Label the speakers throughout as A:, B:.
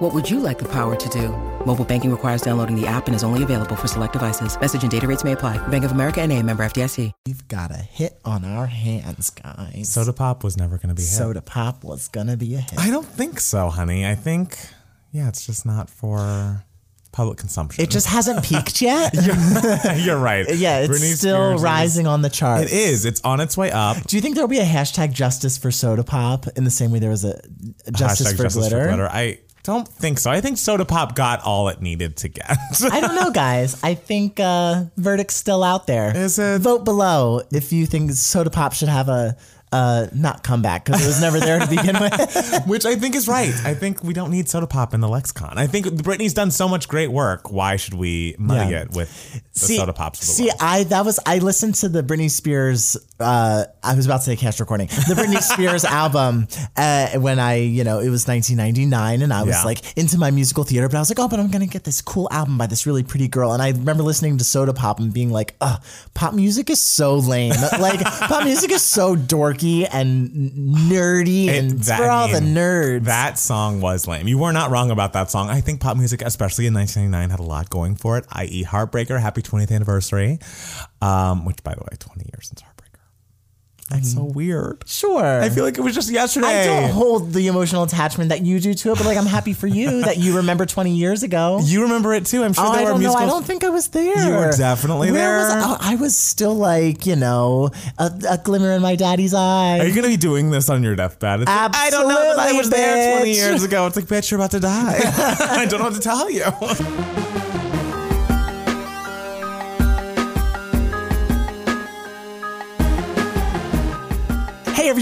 A: What would you like the power to do? Mobile banking requires downloading the app and is only available for select devices. Message and data rates may apply. Bank of America and a member FDIC.
B: We've got a hit on our hands, guys.
C: Soda pop was never going to be a hit.
B: Soda Pop was gonna be a hit.
C: I don't think so, honey. I think, yeah, it's just not for public consumption.
B: It just hasn't peaked yet.
C: You're right.
B: yeah, it's
C: Britney
B: still
C: Spears is-
B: rising on the charts.
C: It is. It's on its way up.
B: Do you think there'll be a hashtag justice for soda pop in the same way there was a justice,
C: Hashtag
B: for,
C: justice
B: glitter?
C: I don't think so. I think soda pop got all it needed to get.
B: I don't know, guys. I think uh, verdict's still out there.
C: Is it?
B: Vote below if you think soda pop should have a uh, not come back because it was never there to begin with.
C: Which I think is right. I think we don't need soda pop in the lexicon. I think Britney's done so much great work. Why should we muddy
B: Yeah.
C: it with the soda pops?
B: See,
C: world?
B: I that was I listened to the Britney Spears. Uh, I was about to say cast recording. The Britney Spears album uh, when I, you know, it was 1999, and I was
C: Yeah.
B: like into my musical theater. But I was like, oh, but I'm gonna get this cool album by this really pretty girl. And I remember listening to Soda Pop and being like, uh, pop music is so lame. like pop music is so dorky and nerdy,
C: It-
B: and
C: that-
B: for all
C: I
B: the nerds.
C: That song was lame. You were not wrong about that song. I think pop music, especially in 1999, had a lot going for it, i.e., Heartbreaker, Happy 20th Anniversary, um, which, by the way, 20 years since Heartbreaker. That's so mm-hmm. weird.
B: sure.
C: I feel like it was just yesterday.
B: I don't hold the emotional attachment that you do to it, but like I'm happy for you that you remember 20 years ago.
C: You remember it too. I'm sure
B: Oh,
C: there
B: I
C: were
B: don't know.
C: musicals.
B: I don't think I was there.
C: You were definitely
B: Where
C: there.
B: Was I? Oh, I was still like, you know, a, a glimmer in my daddy's eye.
C: Are you going to be doing this on your deathbed? It's like, I don't know that I
B: Absolutely,
C: was there 20 years ago. It's like, bitch, you're about to die. I don't know what to tell you.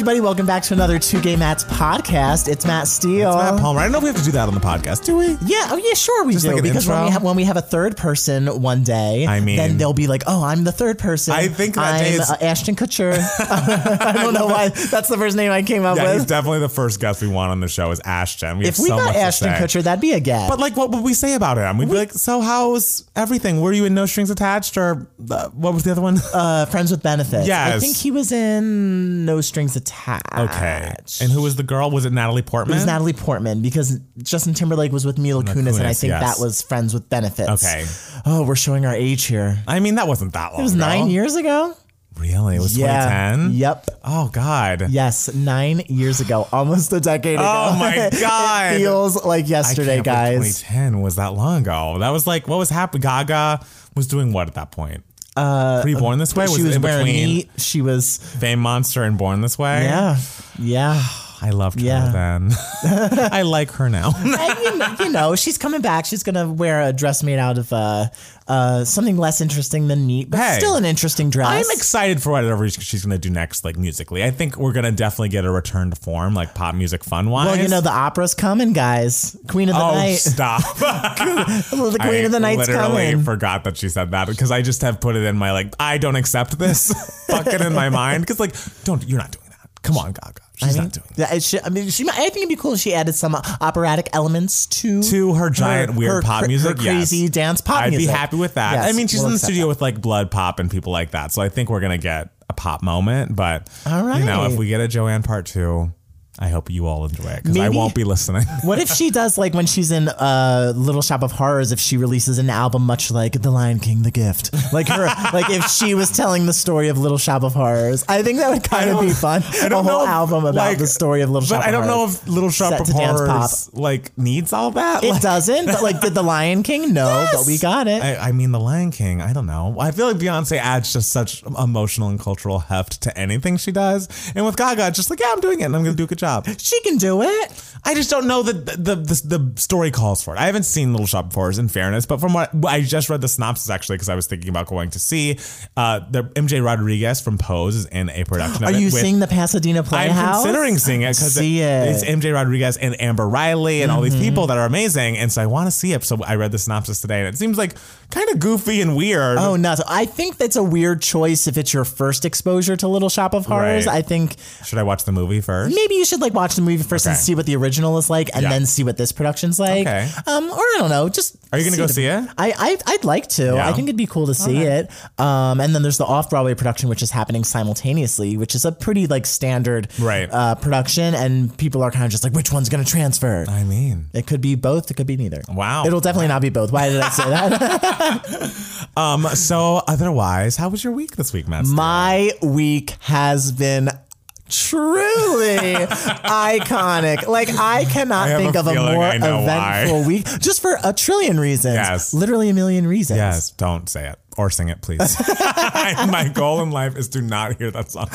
B: everybody, welcome back to another Two Gay Mats podcast. It's Matt Steele.
C: Matt Palmer. I don't know if we have to do that on the podcast, do we?
B: Yeah, oh yeah, sure we
C: Just
B: do.
C: like
B: because when we, have, when we have a third person one day,
C: I mean-
B: then they'll be like, "Oh, I'm the third person."
C: I think that
B: I'm
C: day is-
B: uh, Ashton Kutcher. I don't know why that's the first name I came up
C: Yeah, he's
B: with.
C: definitely the first guest we want on the show is Ashton. We
B: If we
C: so
B: got Ashton. Kutcher, that'd be a get.
C: But like, what would we say about him? We'd be like, so how's everything? Were you in No Strings Attached or uh, what was the other one?
B: uh, Friends with Benefits.
C: Yes.
B: I think he was in No Strings Attached.
C: Okay. And who was the girl? Was it Natalie Portman?
B: It was Natalie Portman because Justin Timberlake was with Mila Kunis, and I think
C: yes.
B: that was Friends with Benefits.
C: Okay.
B: Oh, we're showing our age here.
C: I mean, that wasn't that long
B: It was
C: ago.
B: nine years ago.
C: Really? It was
B: Yeah.
C: 2010?
B: Yep.
C: Oh, God.
B: Yes, nine years ago, almost a decade oh, ago.
C: Oh, my God.
B: it feels like yesterday, guys.
C: 2010 was that long ago. That was like, what was happening? Gaga was doing what at that point? Uh, Pre-Born This Way?
B: She
C: it
B: was
C: in
B: wearing
C: between
B: meat. She was,
C: Fame Monster and Born This Way?
B: yeah, yeah.
C: I loved her then. I like her now.
B: and you, know, she's coming back. She's gonna wear a dress made out of uh, uh, something less interesting than meat, but
C: Hey,
B: still an interesting dress.
C: I'm excited for whatever she's going to do next, like musically. I think we're going to definitely get a return to form, like pop music fun wise.
B: Well, you know, the opera's coming, guys. Queen of the
C: Oh,
B: night.
C: stop.
B: the Queen
C: I
B: of the Night's
C: literally
B: coming.
C: forgot that she said that because I just have put it in my, like, I don't accept this fucking in my mind. Because, like, don't, you're not doing that. Come on, Gaga. She's
B: I mean,
C: not doing that.
B: should- I mean, she. might- I think it'd be cool if she added some uh, operatic elements to
C: To her giant weird
B: her
C: pop music,
B: her crazy
C: yes.
B: dance pop
C: I'd
B: music.
C: be happy with that.
B: Yes,
C: I mean, she's
B: we'll
C: in the studio
B: that.
C: with like BloodPop and people like that, so I think we're gonna get a pop moment. But
B: All
C: you know, if we get a Joanne part two, I hope you all enjoy it because I won't be listening.
B: What if she does like when she's in uh, Little Shop of Horrors? If she releases an album much like The Lion King, The Gift, like her, like if she was telling the story of Little Shop of Horrors, I think that would kind of be fun.
C: I
B: A
C: don't
B: whole
C: know if,
B: album about
C: like-
B: the story of Little Shop.
C: But I don't know if Little Shop of Horrors like needs all that.
B: It
C: Like,
B: doesn't, but like, did The Lion King? No, but we got it.
C: I, I mean, The Lion King. I don't know. I feel like Beyonce adds just such emotional and cultural heft to anything she does, and with Gaga, it's just like, yeah, I'm doing it, and I'm gonna do a good job. Shop.
B: She can do it.
C: I just don't know that the, the the the story calls for it. I haven't seen Little Shop before, in fairness, but from what I just read the synopsis actually because I was thinking about going to see. Uh, the MJ Rodriguez from Pose is in a production.
B: Are
C: of it
B: you
C: with-
B: seeing the Pasadena Playhouse?
C: I'm considering seeing it because
B: See it.
C: it's MJ Rodriguez and Amber Riley and all
B: Mm-hmm.
C: these people that are amazing, and so I want to see it. So I read the synopsis today, and it seems like kind of goofy and weird.
B: Oh, nuts. I think that's a weird choice if it's your first exposure to Little Shop of Horrors.
C: Right.
B: I think
C: Should I watch the movie first?
B: maybe you should like watch the movie first and
C: Okay.
B: see what the original is like and
C: Yeah.
B: then see what this production's like.
C: Okay.
B: Um, or I don't know, just
C: Are you gonna go
B: the-
C: see it?
B: I, I I'd like to.
C: Yeah.
B: I think it'd be cool to see it. Um, and then there's the off Broadway production which is happening simultaneously, which is a pretty like standard
C: Right.
B: uh, production, and people are kind of just like, which one's gonna transfer?
C: I mean,
B: It could be both. It could be neither.
C: Wow.
B: It'll definitely not be both. Why did I say that?
C: um. So otherwise, how was your week this week, Matt?
B: My week has been truly iconic. Like I cannot
C: I
B: think of a more eventful
C: why.
B: week just for a trillion reasons.
C: Yes.
B: Literally a million reasons.
C: Yes, don't say it or sing it, please. My goal in life is to not hear that song.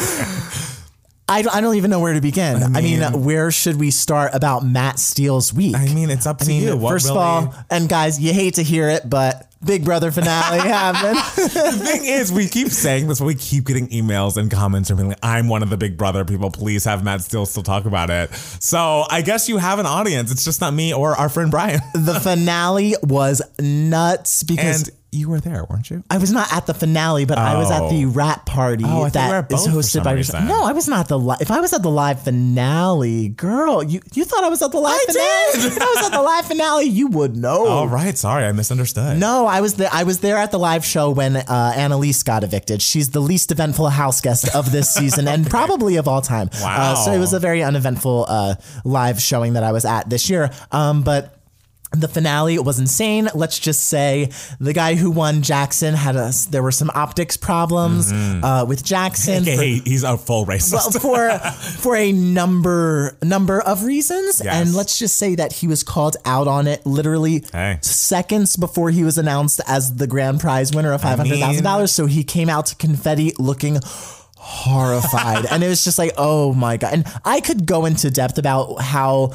B: I, I don't even know where to begin. I mean,
C: mean-
B: where should we start about Matt Steele's week?
C: I mean, it's up to you. What
B: First
C: really-
B: of all, and guys, you hate to hear it, but Big Brother finale happened.
C: the thing is, we keep saying this, but we keep getting emails and comments from being like, "I'm one of the Big Brother people. Please have Matt Steele still talk about it." So I guess you have an audience. It's just not me or our friend Brian.
B: the finale was nuts because
C: And you were there, weren't you?
B: I was not at the finale, but I was at the
C: Oh.
B: rat party
C: Oh, I thought were
B: that
C: both
B: is
C: for
B: hosted
C: some
B: by.
C: reason.
B: No, I was not the. Li- if I was at the live finale, girl, you you thought I was at the live
C: I
B: finale.
C: did.
B: If I was at the live finale, you would know.
C: All right, sorry, I misunderstood.
B: No, I was there. I was there at the live show when uh, Analyse got evicted. She's the least eventful house guest of this season and probably of all time. Uh, so it was a very uneventful uh, live showing that I was at this year. Um, but. The finale was insane. Let's just say the guy who won Jackson had a. There were some optics problems uh, with Jackson. for-
C: Okay, he's a full racist.
B: well, for for a number number of reasons,
C: Yes.
B: and let's just say that he was called out on it literally
C: Hey.
B: seconds before he was announced as the grand prize winner of five hundred thousand dollars. So he came out to confetti looking horrified, and it was just like, oh my god! And I could go into depth about how.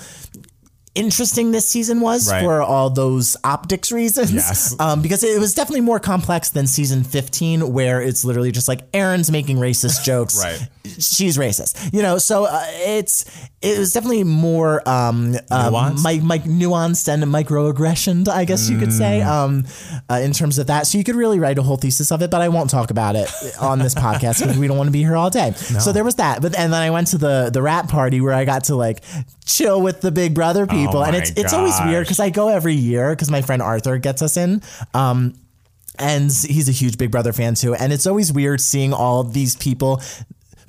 B: Interesting this season was
C: Right.
B: for all those optics reasons.
C: Yes.
B: Um, because it was definitely more complex than season 15, where it's literally just like Aaryn's making racist jokes
C: Right.
B: she's racist, you know. So uh, it's it was definitely more um, um
C: Nuanced?
B: mi- mi- nuanced and microaggression, I guess you could say,
C: Mm.
B: um, uh, in terms of that. So you could really write a whole thesis of it, but I won't talk about it on this podcast because we don't want to be here all day. So there was that, but and then I went to the the rat party where I got to like chill with the Big Brother people, and
C: Oh my
B: it's it's always weird because I go every year because my friend Arthur gets us in. Um, and he's a huge Big Brother fan too. And it's always weird seeing all these people.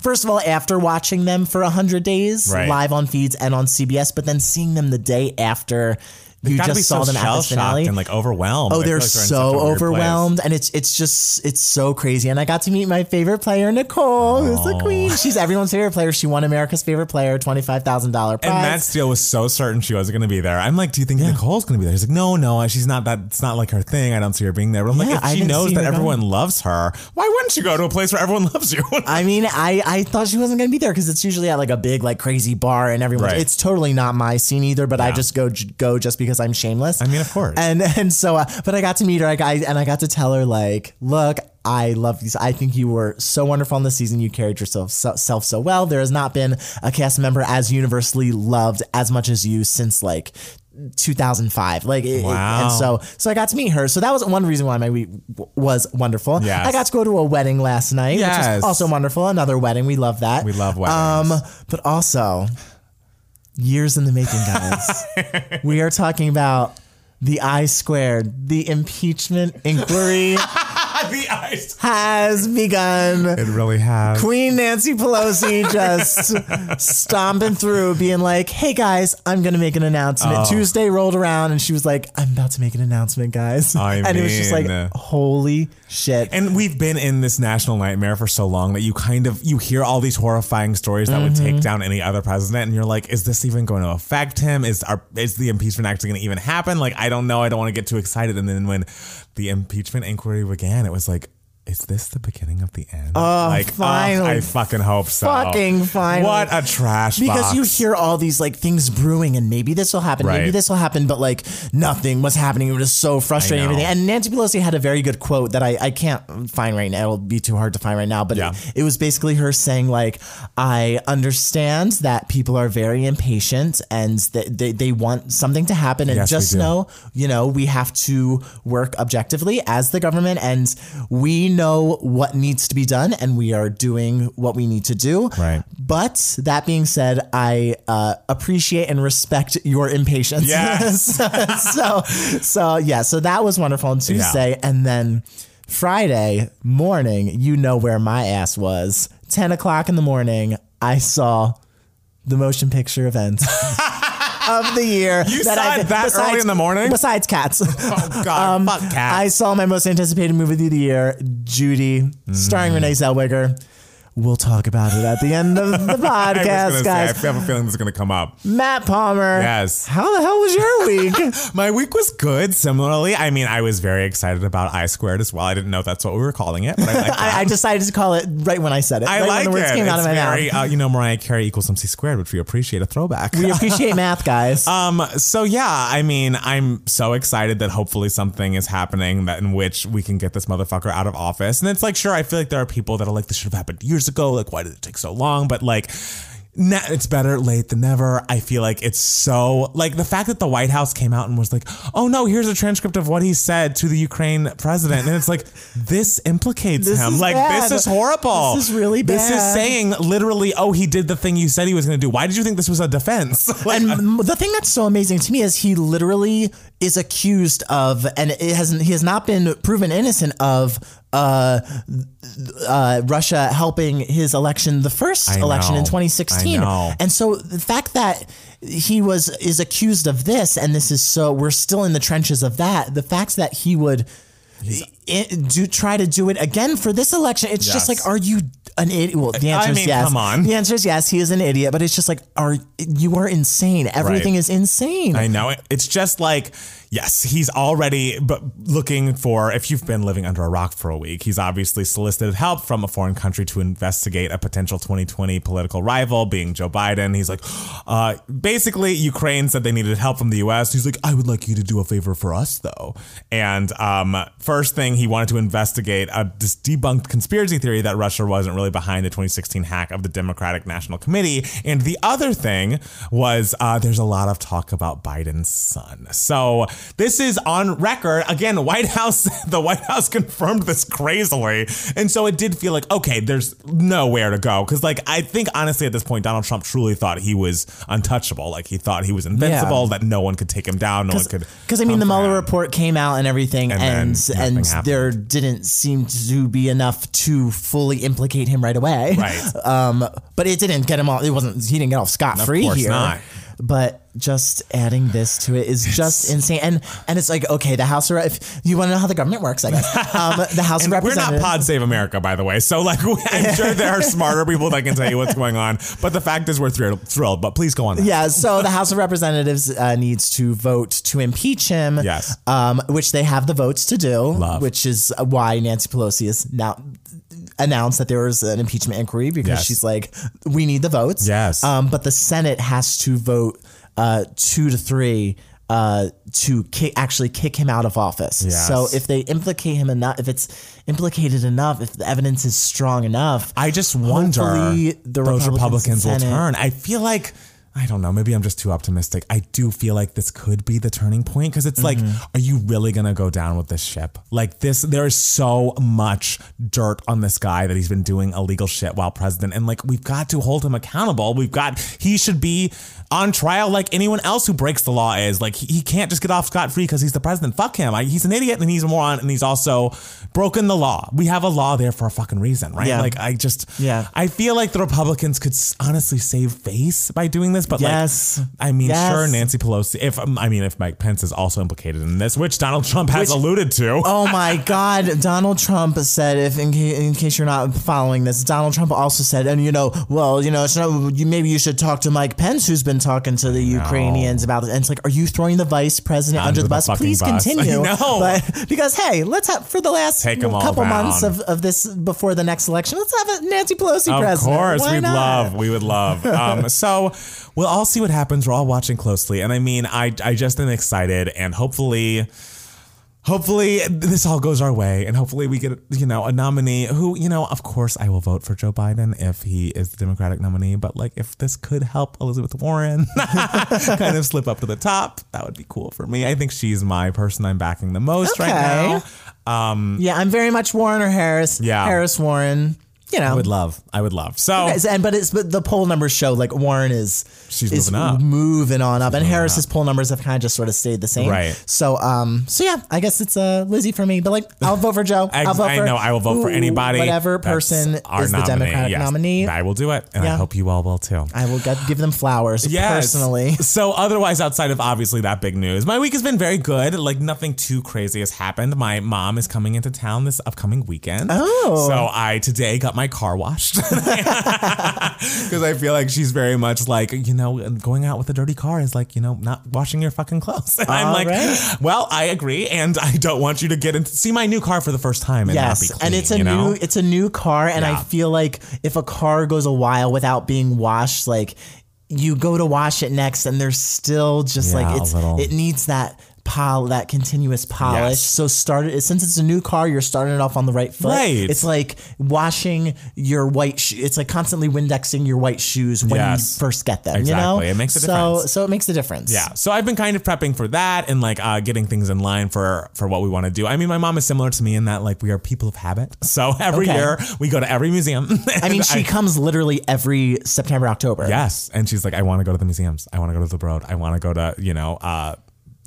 B: First of all, after watching them for 100 days
C: Right.
B: live on feeds and on CBS, but then seeing them the day after you just saw
C: so
B: them at the finale.
C: and like overwhelmed.
B: Oh, they're
C: like a
B: so overwhelmed, and it's it's just it's so crazy. And I got to meet my favorite player, Nicole, who's the queen. She's everyone's favorite player. She won America's favorite player, twenty five thousand dollar prize.
C: And Matt Steele was so certain she wasn't going to be there. I'm like, do you think Nicole's going to be there? He's like, no, no, she's not. That it's not like her thing. I don't see her being there. But I'm
B: Yeah,
C: like, if she knows that everyone loves her, why wouldn't you go to a place where everyone loves you?
B: I mean, I, I thought she wasn't going to be there because it's usually at like a big, like crazy bar and everyone.
C: Right.
B: It's totally not my scene either, but I just go go just because I'm shameless.
C: I mean, of course.
B: And and so, uh, but I got to meet her. I got, and I got to tell her like, look. I love these. I think you were so wonderful in the season. You carried yourself so, self so well. There has not been a cast member as universally loved as much as you since like 2005. Like, it- it-
C: Wow.
B: and so so I got to meet her. So that was one reason why my week w- was wonderful.
C: Yes.
B: I got to go to a wedding last night, which
C: Yes.
B: was also wonderful. Another wedding. We love that.
C: We love weddings.
B: Um, but also years in the making, guys. we are talking about the I squared, the impeachment inquiry
C: the eyes.
B: has begun.
C: It really has.
B: Queen Nancy Pelosi just stomping through, being like, "Hey guys, I'm gonna make an announcement."
C: Oh.
B: Tuesday rolled around, and she was like, "I'm about to make an announcement, guys,"
C: I
B: and it was just like,
C: mean-
B: "Holy shit!"
C: And we've been in this national nightmare for so long that you kind of you hear all these horrifying stories that would
B: Mm-hmm.
C: take down any other president, and you're like, is this even going to affect him? Is our is the impeachment actually going to even happen? Like, I don't know. I don't want to get too excited. And then when the impeachment inquiry began, it was like. Is this the beginning of the end?
B: Oh,
C: like, oh,
B: finally.
C: I fucking hope so.
B: Fucking finally.
C: What a trash
B: because
C: box.
B: you hear all these like things brewing and maybe this will happen, maybe this will happen, but like nothing was happening. It was so frustrating. Everything. And Nancy Pelosi had a very good quote that I, I can't find right now. It'll be too hard to find right now. But
C: Yeah.
B: it, it was basically her saying like, I understand that people are very impatient and that they, they want something to happen. And
C: Yes,
B: just know, you know, we have to work objectively as the government and we know what needs to be done and we are doing what we need to do.
C: Right.
B: But that being said, I uh, appreciate and respect your impatience.
C: Yes.
B: so, so yeah, so that was wonderful on Tuesday, and then Friday morning, you know where my ass was. Ten o'clock in the morning, I saw the motion picture event. Of the year,
C: You saw it that early in the morning?
B: Besides cats,
C: Oh God, fuck cats.
B: I saw my most anticipated movie of the year, Judy,
C: Mm.
B: starring Renee Zellweger. We'll talk about it at the end of the podcast,
C: gonna say,
B: guys.
C: I have a feeling this is gonna come up.
B: Matt Palmer.
C: Yes.
B: How the hell was your week?
C: My week was good. Similarly, I mean, I was very excited about I squared as well. I didn't know that's what we were calling it, but I like.
B: I, I decided to call it right when I said it.
C: I
B: right
C: like
B: when the words
C: it.
B: came out of my
C: very,
B: mouth.
C: uh, you know, Mariah Carey equals MC squared, which we appreciate a throwback.
B: We appreciate math, guys.
C: Um. So yeah, I mean, I'm so excited that hopefully something is happening that in which we can get this motherfucker out of office. And it's like, sure, I feel like there are people that are like, this should have happened years ago. Like, why did it take so long? But like. it's better late than never. I feel like it's so like the fact that the White House came out and was like, "Oh no, here's a transcript of what he said to the Ukraine president," and it's like this implicates
B: This
C: him. Like
B: bad.
C: this is horrible.
B: This is really
C: This is saying literally, "Oh, he did the thing you said he was going to do." Why did you think this was a defense? Like,
B: and the thing that's so amazing to me is he literally is accused of, and it hasn't. He has not been proven innocent of. Uh, uh, Russia helping his election, the first
C: I
B: election in 2016,
C: I know.
B: and so the fact that he was is accused of this, and this is so we're still in the trenches of that. The fact that he would i- do try to do it again for this election, it's just like, are you an idiot? Well, the
C: I
B: answer is
C: mean,
B: yes.
C: come on.
B: The answer is yes. He is an idiot, but it's just like, are you are insane? Everything
C: Right.
B: is insane.
C: I know it. It's just like, yes, he's already but looking for. If you've been living under a rock for a week, he's obviously solicited help from a foreign country to investigate a potential 2020 political rival, being Joe Biden. He's like, uh, basically, Ukraine said they needed help from the U.S. He's like, I would like you to do a favor for us, though. And um, first thing, he wanted to investigate a this debunked conspiracy theory that Russia wasn't really behind the 2016 hack of the Democratic National Committee. And the other thing was uh, there's a lot of talk about Biden's son. So this is on record. Again, White House, the White House confirmed this crazily. And so it did feel like, okay, there's nowhere to go. Cause like, I think honestly at this point, Donald Trump truly thought he was untouchable. Like he thought he was invincible, that no one could take him down. No one could.
B: Because I mean, the Mueller report came out and everything,
C: And
B: and and, there didn't seem to be enough to fully implicate him right away.
C: Right.
B: Um, but it didn't get him off. It wasn't. He didn't get off scot free
C: course
B: here.
C: not.
B: But just adding this to it is just insane. And and it's like okay, the House of if you want to know how the government works, I guess. Um, the House
C: And
B: of
C: we're not. Pod Save America, by the way. So, like, I'm sure there are smarter people that can tell you what's going on. But the fact is, we're thrilled. thrilled but please go on.
B: Yeah, so the House of Representatives uh, needs to vote to impeach him.
C: Yes.
B: Um, which they have the votes to do.
C: Love.
B: Which is why Nancy Pelosi is now announced that there was an impeachment inquiry because
C: Yes.
B: she's like, we need the votes.
C: Yes.
B: Um, but the Senate has to vote uh, two to three. Uh, to kick, actually kick him out of office.
C: Yes.
B: So if they implicate him enough, if it's implicated enough, if the evidence is strong enough,
C: I just wonder
B: the
C: those
B: Republicans
C: Republicans will turn. I feel like. I don't know. Maybe I'm just too optimistic. I do feel like this could be the turning point because it's like,
B: Mm-hmm.
C: are you really gonna go down with this ship? Like this, there is so much dirt on this guy that he's been doing illegal shit while president, and like we've got to hold him accountable. We've got he should be on trial like anyone else who breaks the law is. Like he, he can't just get off scot free because he's the president. Fuck him. I, he's an idiot and he's a moron and he's also broken the law. We have a law there for a fucking reason, right?
B: Yeah.
C: Like I just
B: Yeah.
C: I feel like the Republicans could honestly save face by doing this, but
B: Yes.
C: like, I mean,
B: Yes.
C: sure, Nancy Pelosi. If um, I mean, if Mike Pence is also implicated in this, which Donald Trump has
B: Which-
C: alluded to,
B: Oh my God! Donald Trump said, if in, ca- in case you're not following this, Donald Trump also said, and you know, well, you know, it's not, you, maybe you should talk to Mike Pence, who's been talking to the Ukrainians about it. And it's like, are you throwing the vice president under,
C: Under
B: the bus? Please
C: bus.
B: continue.
C: Know.
B: But because hey, let's have for the last
C: Take 'em all
B: couple months of, of this before the next election, let's have a Nancy Pelosi
C: Of
B: president.
C: Of course,
B: Why
C: we'd
B: not?
C: love, we would love. Um, so we'll all see what happens. We're all watching closely, and I mean, I, I just am excited, and hopefully, hopefully this all goes our way, and hopefully we get you know a nominee who you know, of course, I will vote for Joe Biden if he is the Democratic nominee. But like, if this could help Elizabeth Warren kind of slip up to the top, that would be cool for me. I think she's my person I'm backing the most right now. Um,
B: Yeah, I'm very much Warren or Harris.
C: Yeah.
B: Harris Warren. You know,
C: I would love, I would love. So.
B: Guys, and but it's but the poll numbers show like Warren is
C: She's
B: is
C: moving up.
B: moving on up, and Harris's poll numbers have kind of just sort of stayed the same.
C: Right.
B: So um so yeah, I guess it's uh Lizzie for me, but like I'll vote for Joe.
C: I,
B: I'll vote
C: I
B: for
C: know I will vote for anybody.
B: whatever person is the. Democratic
C: Yes,
B: nominee.
C: I will do it, and I hope you all will too.
B: I will get, give them flowers
C: Yes.
B: personally.
C: So otherwise, outside of obviously that big news, my week has been very good. Like nothing too crazy has happened. My mom is coming into town this upcoming weekend.
B: Oh.
C: So I today got my car washed because I feel like she's very much like you know going out with a dirty car is like you know not washing your fucking clothes. And I'm like,
B: right.
C: well, I agree, and I don't want you to get into see my new car for the first time and not be
B: Yes,
C: clean.
B: and it's a
C: you know?
B: new it's a new car, and I feel like if a car goes a while without being washed, like you go to wash it next, and there's still just
C: Yeah,
B: like it's it needs that pol that continuous polish.
C: Yes.
B: So start it since it's a new car, you're starting it off on the right foot.
C: Right.
B: It's like washing your white. Sh- it's like constantly Windexing your white shoes when
C: Yes.
B: you first get them. You know,
C: Exactly. It makes a difference.
B: So it makes a difference.
C: Yeah. So I've been kind of prepping for that and like uh, getting things in line for for what we want to do. I mean, my mom is similar to me in that like we are people of habit. So every
B: Okay.
C: year we go to every museum.
B: I mean, she comes literally every September, October.
C: yes, and she's like, I want to go to the museums. I want to go to the Broad. I want to go to you know. uh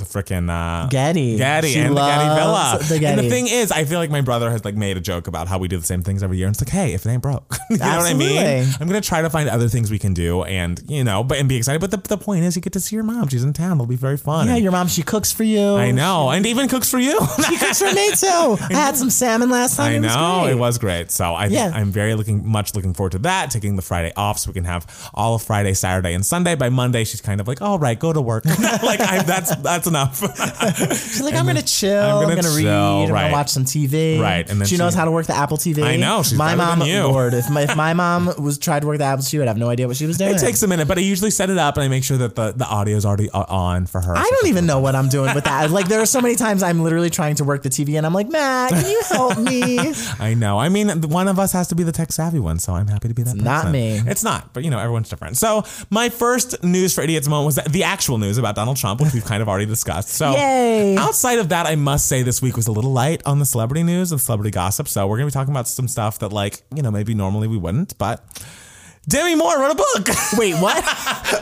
C: the freaking uh,
B: Getty.
C: Getty,
B: She
C: and the Getty Villa.
B: the
C: And the thing is, I feel like my brother has like made a joke about how we do the same things every year. And it's like, hey, if it ain't broke, you know what I mean? I'm gonna try to find other things we can do, and you know, but and be excited. But the, the point is, you get to see your mom. She's in town. It'll be very fun.
B: Yeah,
C: And
B: your mom, she cooks for you.
C: I know, and even cooks for you.
B: She cooks for me too. I had some salmon last time.
C: I
B: It was
C: know
B: great.
C: it was great. So I
B: Yeah.
C: I'm very looking much looking forward to that. Taking the Friday off so we can have all of Friday, Saturday, and Sunday. By Monday, she's kind of like, all right, go to work. like I, that's that's enough.
B: She's like, I'm gonna chill. I'm
C: gonna
B: gonna, read.
C: chill,
B: I'm
C: right.
B: gonna watch some TV.
C: Right, and then
B: she, knows how to work the Apple TV.
C: I know, she's
B: my mom.
C: than you.
B: Lord, if my, if my mom was tried to work the Apple, she would have no idea what she was doing.
C: it takes a minute, but I usually set it up and I make sure that the the audio is already uh, on for her.
B: I don't even know what I'm doing with that. Like there are so many times I'm literally trying to work the TV and I'm like, Matt, can you help me?
C: I know. I mean, one of us has to be the tech savvy one, so I'm happy to be that.
B: not
C: person.
B: me.
C: It's not, but you know, everyone's different. So my first news for idiots moment was that the actual news about Donald Trump, which we've kind of already discussed. So
B: Yay.
C: outside of that, I must say this week was a little light on the celebrity news and celebrity gossip. So we're gonna be talking about some stuff that, like, you know, maybe normally we wouldn't, but. Demi Moore wrote a book.
B: Wait, what?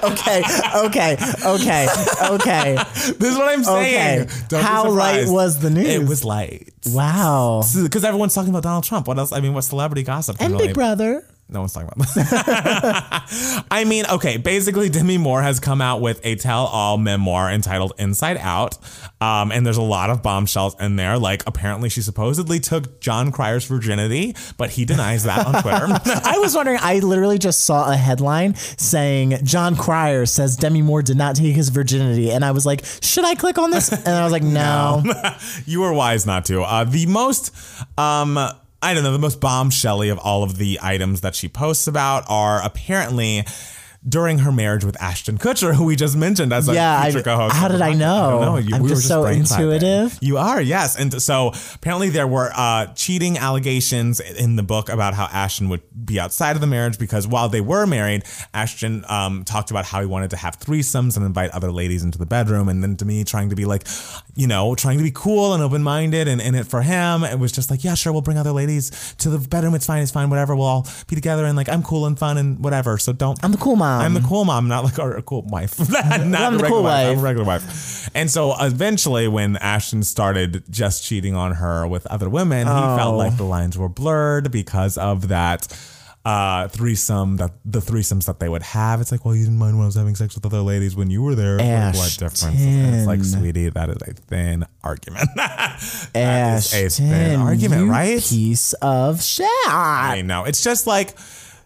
B: okay, okay, okay, okay.
C: this is what I'm saying.
B: Okay. How light was the news?
C: It was light.
B: Wow.
C: Because everyone's talking about Donald Trump. What else? I mean, what celebrity gossip?
B: And
C: really-
B: Big Brother.
C: No one's talking about that. I mean, okay, basically, Demi Moore has come out with a tell all memoir entitled Inside Out. Um, and there's a lot of bombshells in there. Like, apparently, she supposedly took Jon Cryer's virginity, but he denies that on Twitter.
B: I was wondering, I literally just saw a headline saying John Cryer says Demi Moore did not take his virginity. And I was like, should I click on this? And I was like, no.
C: you were wise not to. Uh, the most, um, I don't know, the most bombshelly of all of the items that she posts about are apparently during her marriage with Ashton Kutcher, who we just mentioned as a
B: Yeah,
C: future
B: I-
C: co-host.
B: how did I know?
C: don't know. You-
B: I'm
C: we were
B: just so intuitive.
C: You are, yes. And so apparently there were uh, cheating allegations in the book about how Ashton would be outside of the marriage because while they were married, Ashton um, talked about how he wanted to have threesomes and invite other ladies into the bedroom. And then to me, trying to be like, you know, trying to be cool and open minded. And, in it for him, it was just like, yeah, sure, we'll bring other ladies to the bedroom. It's fine, it's fine, whatever. We'll all be together and like, I'm cool and fun and whatever. So don't.
B: I'm the cool mom.
C: I'm the cool mom, not like a, a cool wife. not
B: I'm
C: a
B: the cool
C: wife. I'm a regular wife. And so eventually, when Ashton started just cheating on her with other women, he
B: Oh.
C: felt like the lines were blurred because of that uh threesome that the threesomes that they would have it's like well you didn't mind when i was having sex with other ladies when you were there Like, what difference it's like sweetie that is a thin argument that is a thin argument right
B: Piece of shit.
C: I know. It's just like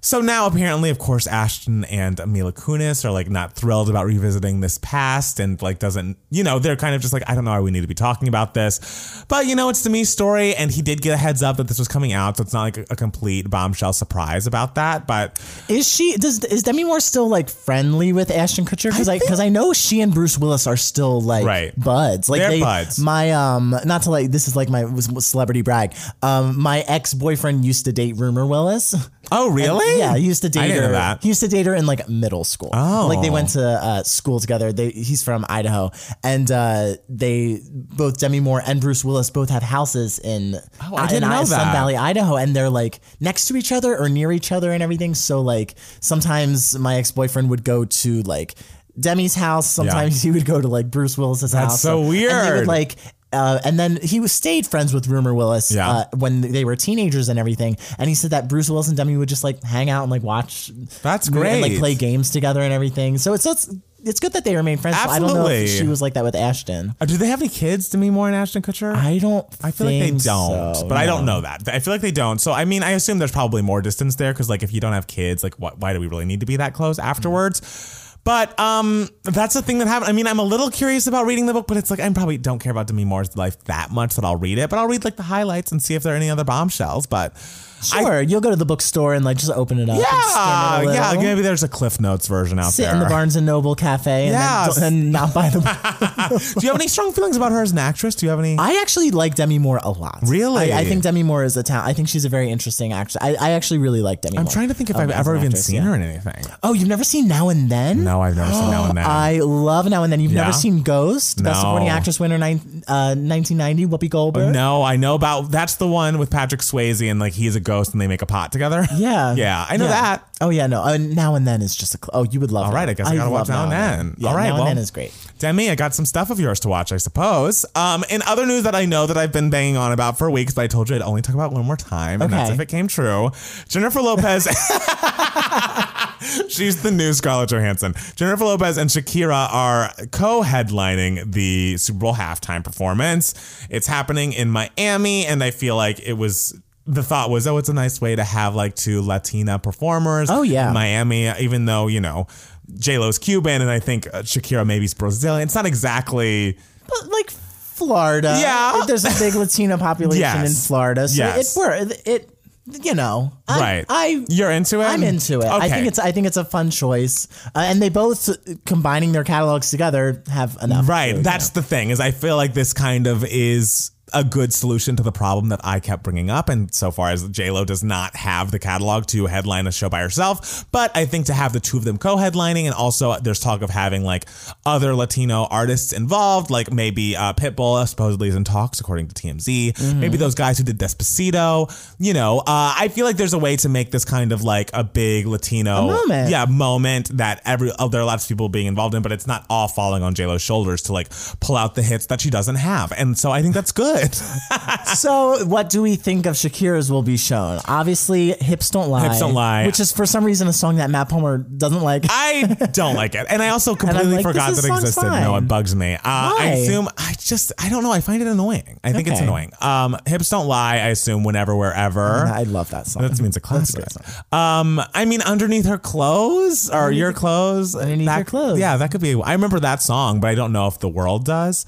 C: So now apparently, of course, Ashton and Mila Kunis are like not thrilled about revisiting this past and like doesn't, you know, they're kind of just like, I don't know why we need to be talking about this. But you know, it's Demi's story and he did get a heads up that this was coming out. So it's not like a, complete bombshell surprise about that. But
B: Is she does is Demi Moore still like friendly with Ashton Kutcher? Because I because I, know she and Bruce Willis are still like
C: Right.
B: buds. Like
C: They're
B: they
C: buds.
B: my um not to like this is like my celebrity brag. Um my ex boyfriend used to date Rumor Willis.
C: oh, really?
B: Yeah, he used to date
C: I didn't
B: her.
C: know that.
B: He used to date her in like middle school.
C: Oh.
B: like they went to uh, school together. They he's from Idaho, and uh, they both Demi Moore and Bruce Willis both have houses in
C: Oh, I
B: in
C: didn't know
B: Sun
C: that.
B: Valley, Idaho, and they're like next to each other or near each other and everything. So like sometimes my ex boyfriend would go to like. Demi's house. Sometimes he would go to like Bruce Willis's house.
C: That's so
B: And they
C: weird.
B: would like uh, and then he was stayed friends with Rumor Willis
C: Yeah.
B: uh, when they were teenagers and everything. And he said that Bruce Willis and Demi would just like hang out and like watch.
C: That's great.
B: and, like play games together and everything. So it's it's it's good that they remain friends. I don't know if she was like that with Ashton.
C: Uh, do they have any kids, Demi Moore and Ashton Kutcher?
B: I don't.
C: I feel like they don't,
B: so,
C: but I don't know that. I feel like they don't. So I mean, I assume there's probably more distance there because like if you don't have kids, like wh- why do we really need to be that close afterwards? But um, that's the thing that happened. I mean, I'm a little curious about reading the book, but it's like I probably don't care about Demi Moore's life that much that I'll read it. But I'll read like the highlights and see if there are any other bombshells. But
B: Sure, you'll go to the bookstore and like just open it up.
C: yeah,
B: it
C: yeah, maybe there's a Cliff Notes version out
B: Sit
C: there.
B: in the Barnes and Noble cafe and,
C: Yes.
B: then, and not buy the book.
C: do you have any strong feelings about her as an actress? Do you have any?
B: I actually like Demi Moore a lot.
C: Really?
B: I, I think Demi Moore is a talent. I think she's a very interesting actress. I, I actually really like Demi
C: I'm
B: Moore.
C: trying to think if
B: um,
C: I've ever even
B: actress,
C: seen
B: yeah.
C: her in anything.
B: Oh, you've never seen Now and Then?
C: No, I've never seen Now and Then.
B: I love Now and Then. You've
C: Yeah?
B: never seen Ghost?
C: No. Best.
B: Supporting Actress winner, nine, uh, 1990, Whoopi Goldberg.
C: No, I know about that's the one with Patrick Swayze and like he's a ghost and they make a pot together.
B: Yeah.
C: Yeah, I know
B: Yeah.
C: that.
B: Oh, yeah, no. Uh, now and Then is just a. Cl- oh, you would love
C: All right, I guess I gotta watch Now and Then.
B: Yeah,
C: All right,
B: Now
C: well-
B: and Then is great.
C: Demi, I got some stuff of yours to watch, I suppose. Um, in other news that I know that I've been banging on about for weeks, but I told you I'd only talk about one more time, and that's if it came true. Jennifer Lopez. She's the new Scarlett Johansson. Jennifer Lopez and Shakira are co-headlining the Super Bowl halftime performance. It's happening in Miami, and I feel like it was. The thought was, oh, it's a nice way to have like two Latina performers.
B: Oh, yeah.
C: Miami, even though you know J Lo's Cuban, and I think uh, Shakira maybe's Brazilian. It's not exactly.
B: But like Florida.
C: Yeah.
B: There's a big Latino population
C: Yes.
B: in Florida. So
C: Yes.
B: it, wor- it, you know, I,
C: Right.
B: I,
C: You're into it?
B: I'm into it. I
C: Okay.
B: think it's I think it's a fun choice, uh, and they both combining their catalogs together have enough.
C: Right.
B: to-
C: That's the thing is I feel like this kind of is a good solution to the problem that I kept bringing up. And so far as Lo does not have the catalog to headline a show by herself, but I think to have the two of them co-headlining and also there's talk of having like other Latino artists involved, like maybe uh, Pitbull supposedly is in talks according to TMZ.
B: Mm-hmm.
C: Maybe those guys who did Despacito. You know, uh, I feel like there's a way to make this kind of like a big Latino
B: moment.
C: Yeah, moment that every oh, there are lots of people being involved in, but it's not all falling on J Lo's shoulders to like pull out the hits that she doesn't have, and so I think that's good.
B: So, what do we think of Shakira's will be shown? Obviously, Hips Don't Lie.
C: Hips Don't Lie.
B: Which is for some reason a song that Matt Palmer doesn't like.
C: I don't like it, and I also completely
B: like,
C: forgot that it existed. No,
B: fine.
C: it bugs me. Uh, I assume I just I don't know. I find it annoying. I think it's annoying. Um, Hips Don't Lie. I assume whenever, wherever.
B: I love that song.
C: That means a classic.
B: a song.
C: Um, I mean, underneath her clothes or your clothes,
B: Underneath
C: that-
B: Your Clothes.
C: Yeah, that could be. I remember that song, but I don't know if the world does.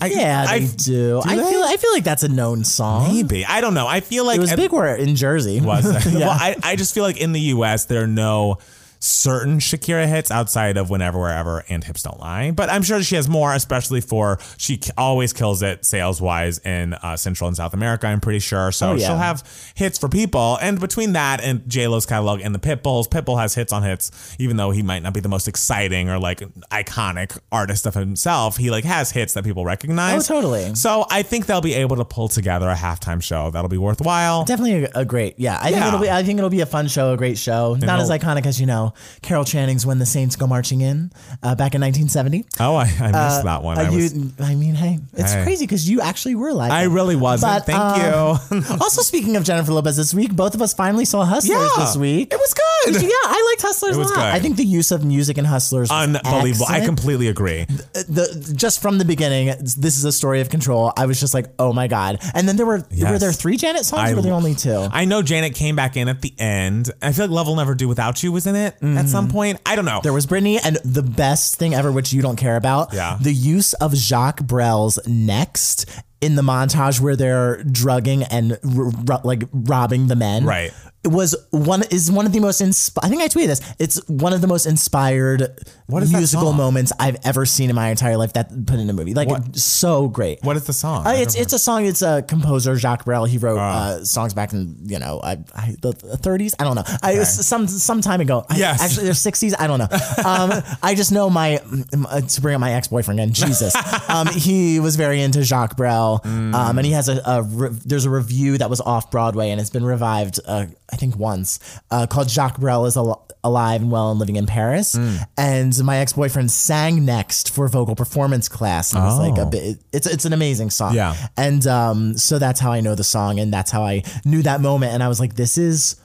C: I,
B: Yeah,
C: I
B: they do. I
C: they?
B: feel I feel like that's a known song.
C: maybe. I don't know. I feel like
B: It was big where in Jersey.
C: Was it?
B: yeah.
C: Well, I, I just feel like in the U.S. there are no certain Shakira hits outside of Whenever, Wherever and Hips Don't Lie. But I'm sure she has more, especially for she always kills it sales wise in uh, Central and South America. I'm pretty sure. So
B: Oh, yeah.
C: she'll have hits for people. And between that and J Lo's catalog and the Pitbulls, Pitbull has hits on hits, even though he might not be the most exciting or like iconic artist of himself. He like has hits that people recognize.
B: Oh, totally.
C: So I think they'll be able to pull together a halftime show that'll be worthwhile.
B: Definitely a, a great, yeah. I think it'll be. I think it'll be a fun show, a great show. Not as iconic as you know know, Carol Channing's "When the Saints Go Marching In" uh, back in 1970.
C: Oh, I, I missed that one.
B: Uh,
C: I,
B: you,
C: was,
B: I mean, hey, it's
C: Hey.
B: crazy because you actually were like,
C: I really wasn't.
B: But,
C: Thank
B: uh,
C: you.
B: also, speaking of Jennifer Lopez this week, both of us finally saw Hustlers
C: Yeah,
B: this week.
C: it was good.
B: Yeah, I liked Hustlers a lot.
C: good.
B: I think the use of music in Hustlers was
C: Unbelievable. I completely agree.
B: the just from the beginning, this is a story of control. I was just like, oh my god! And then there were were there three Janet songs? or were there only two?
C: I know Janet came back in at the end. I feel like Love Will Never Do Without You was in it at some mm. point. I don't know.
B: There was Britney, and the best thing ever, which you don't care about,
C: Yeah.
B: the use of Jacques Brel's "Next" in the montage where they're drugging and r- r- like robbing the men.
C: Right.
B: It was one is one of the most insp- I think I tweeted this. It's one of the most inspired
C: What
B: musical moments I've ever seen in my entire life that put in a movie. Like it's so great.
C: what is the song?
B: Uh, it's it's a song. It's a composer Jacques Brel. He wrote uh, songs back in you know I, I, the thirties. I don't know. I some some time ago. I- actually they're sixties. I don't know. Um, I just know my uh, to bring up my ex boyfriend again. Jesus, um, he was very into Jacques Brel, um, and he has a, a re- there's a review that was off Broadway and it's been revived. I think once uh, called Jacques Brel is al- alive and well and living in Paris. And my ex boyfriend sang next for vocal performance class. And it was like a
C: Oh.
B: bit. It's it's an amazing song.
C: Yeah.
B: And um, so that's how I know the song, and that's how I knew that moment. And I was like, this is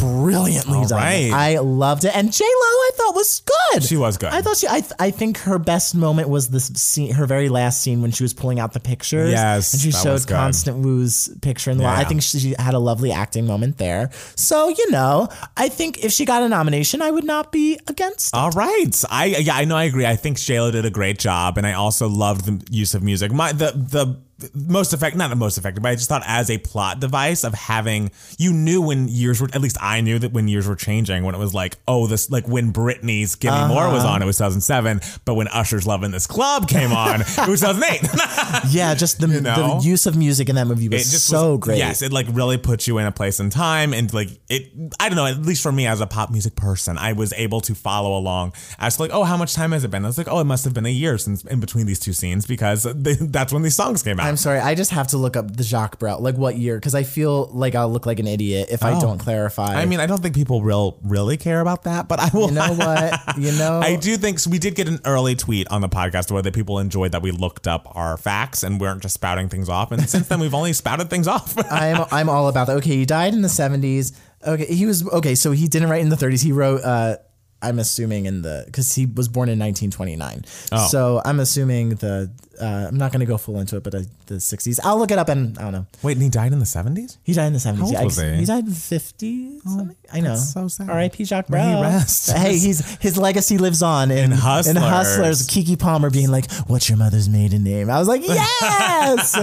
B: brilliantly done.
C: right.
B: I loved it. And J Lo, I thought was good.
C: She was good.
B: I thought she. I th- I think her best moment was this scene, her very last scene when she was pulling out the pictures.
C: Yes,
B: and she showed. Constance Wu's picture in the wall. I think she had a lovely acting moment there. So you know, I think if she got a nomination, I would not be against.
C: All right. I yeah, I know I agree. I think Shayla did a great job and I also loved the use of music. My the the most effective not the most effective, but I just thought as a plot device of having you knew when years were at least I knew that when years were changing when it was like, oh, this like when Britney's Give Me More
B: Uh-huh.
C: was on, it was 2007, but when Usher's Love in This Club came on, it was 2008.
B: yeah, just the,
C: know?
B: the use of music in that movie was
C: just
B: so
C: was,
B: great.
C: Yes, it like really puts you in a place in time, and like it. I don't know. At least for me as a pop music person, I was able to follow along as to like, oh, how much time has it been? I was like, oh, it must have been a year since in between these two scenes because they, that's when these songs came out.
B: I'm sorry, I just have to look up the Jacques Brel, like what year, because I feel like I'll look like an idiot if I
C: Oh.
B: don't clarify.
C: I mean, I don't think people real really care about that, but I will.
B: you know what? You know,
C: I do think so we did get an early tweet on the podcast where the people enjoyed that we looked up our facts and weren't just spouting things off. And since then, we've only spouted things off.
B: I'm I'm all about that. Okay, he died in the 70s. Okay, he was okay. So he didn't write in the 30s. He wrote. uh I'm assuming in the because he was born in 1929.
C: Oh.
B: So I'm assuming the. Uh, I'm not going to go full into it, but uh, the 60s. I'll look it up and I don't know.
C: Wait, and he died in the seventies.
B: He died in the 70s.
C: old
B: yeah,
C: was he?
B: he died in the 50s. something? I know.
C: so sad.
B: R.I.P. Jacques
C: May he.
B: Hey, he's his legacy lives on in,
C: Hustlers.
B: In Hustlers, Keke Palmer being like, "What's your mother's maiden name?" I was like, "Yes."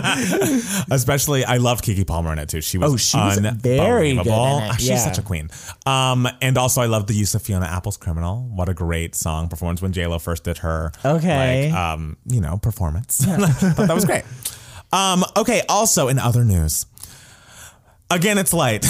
C: Especially, I love Keke Palmer in it too. She was,
B: Oh, she was very good in it,
C: Ah, She's
B: yeah.
C: such a queen. Um, and also, I love the use of Fiona Apple's "Criminal." What a great song performance when J Lo first did her,
B: Okay.
C: like, um, you know, performance. Thought that was great. Um, okay. Also, in other news, again, it's light.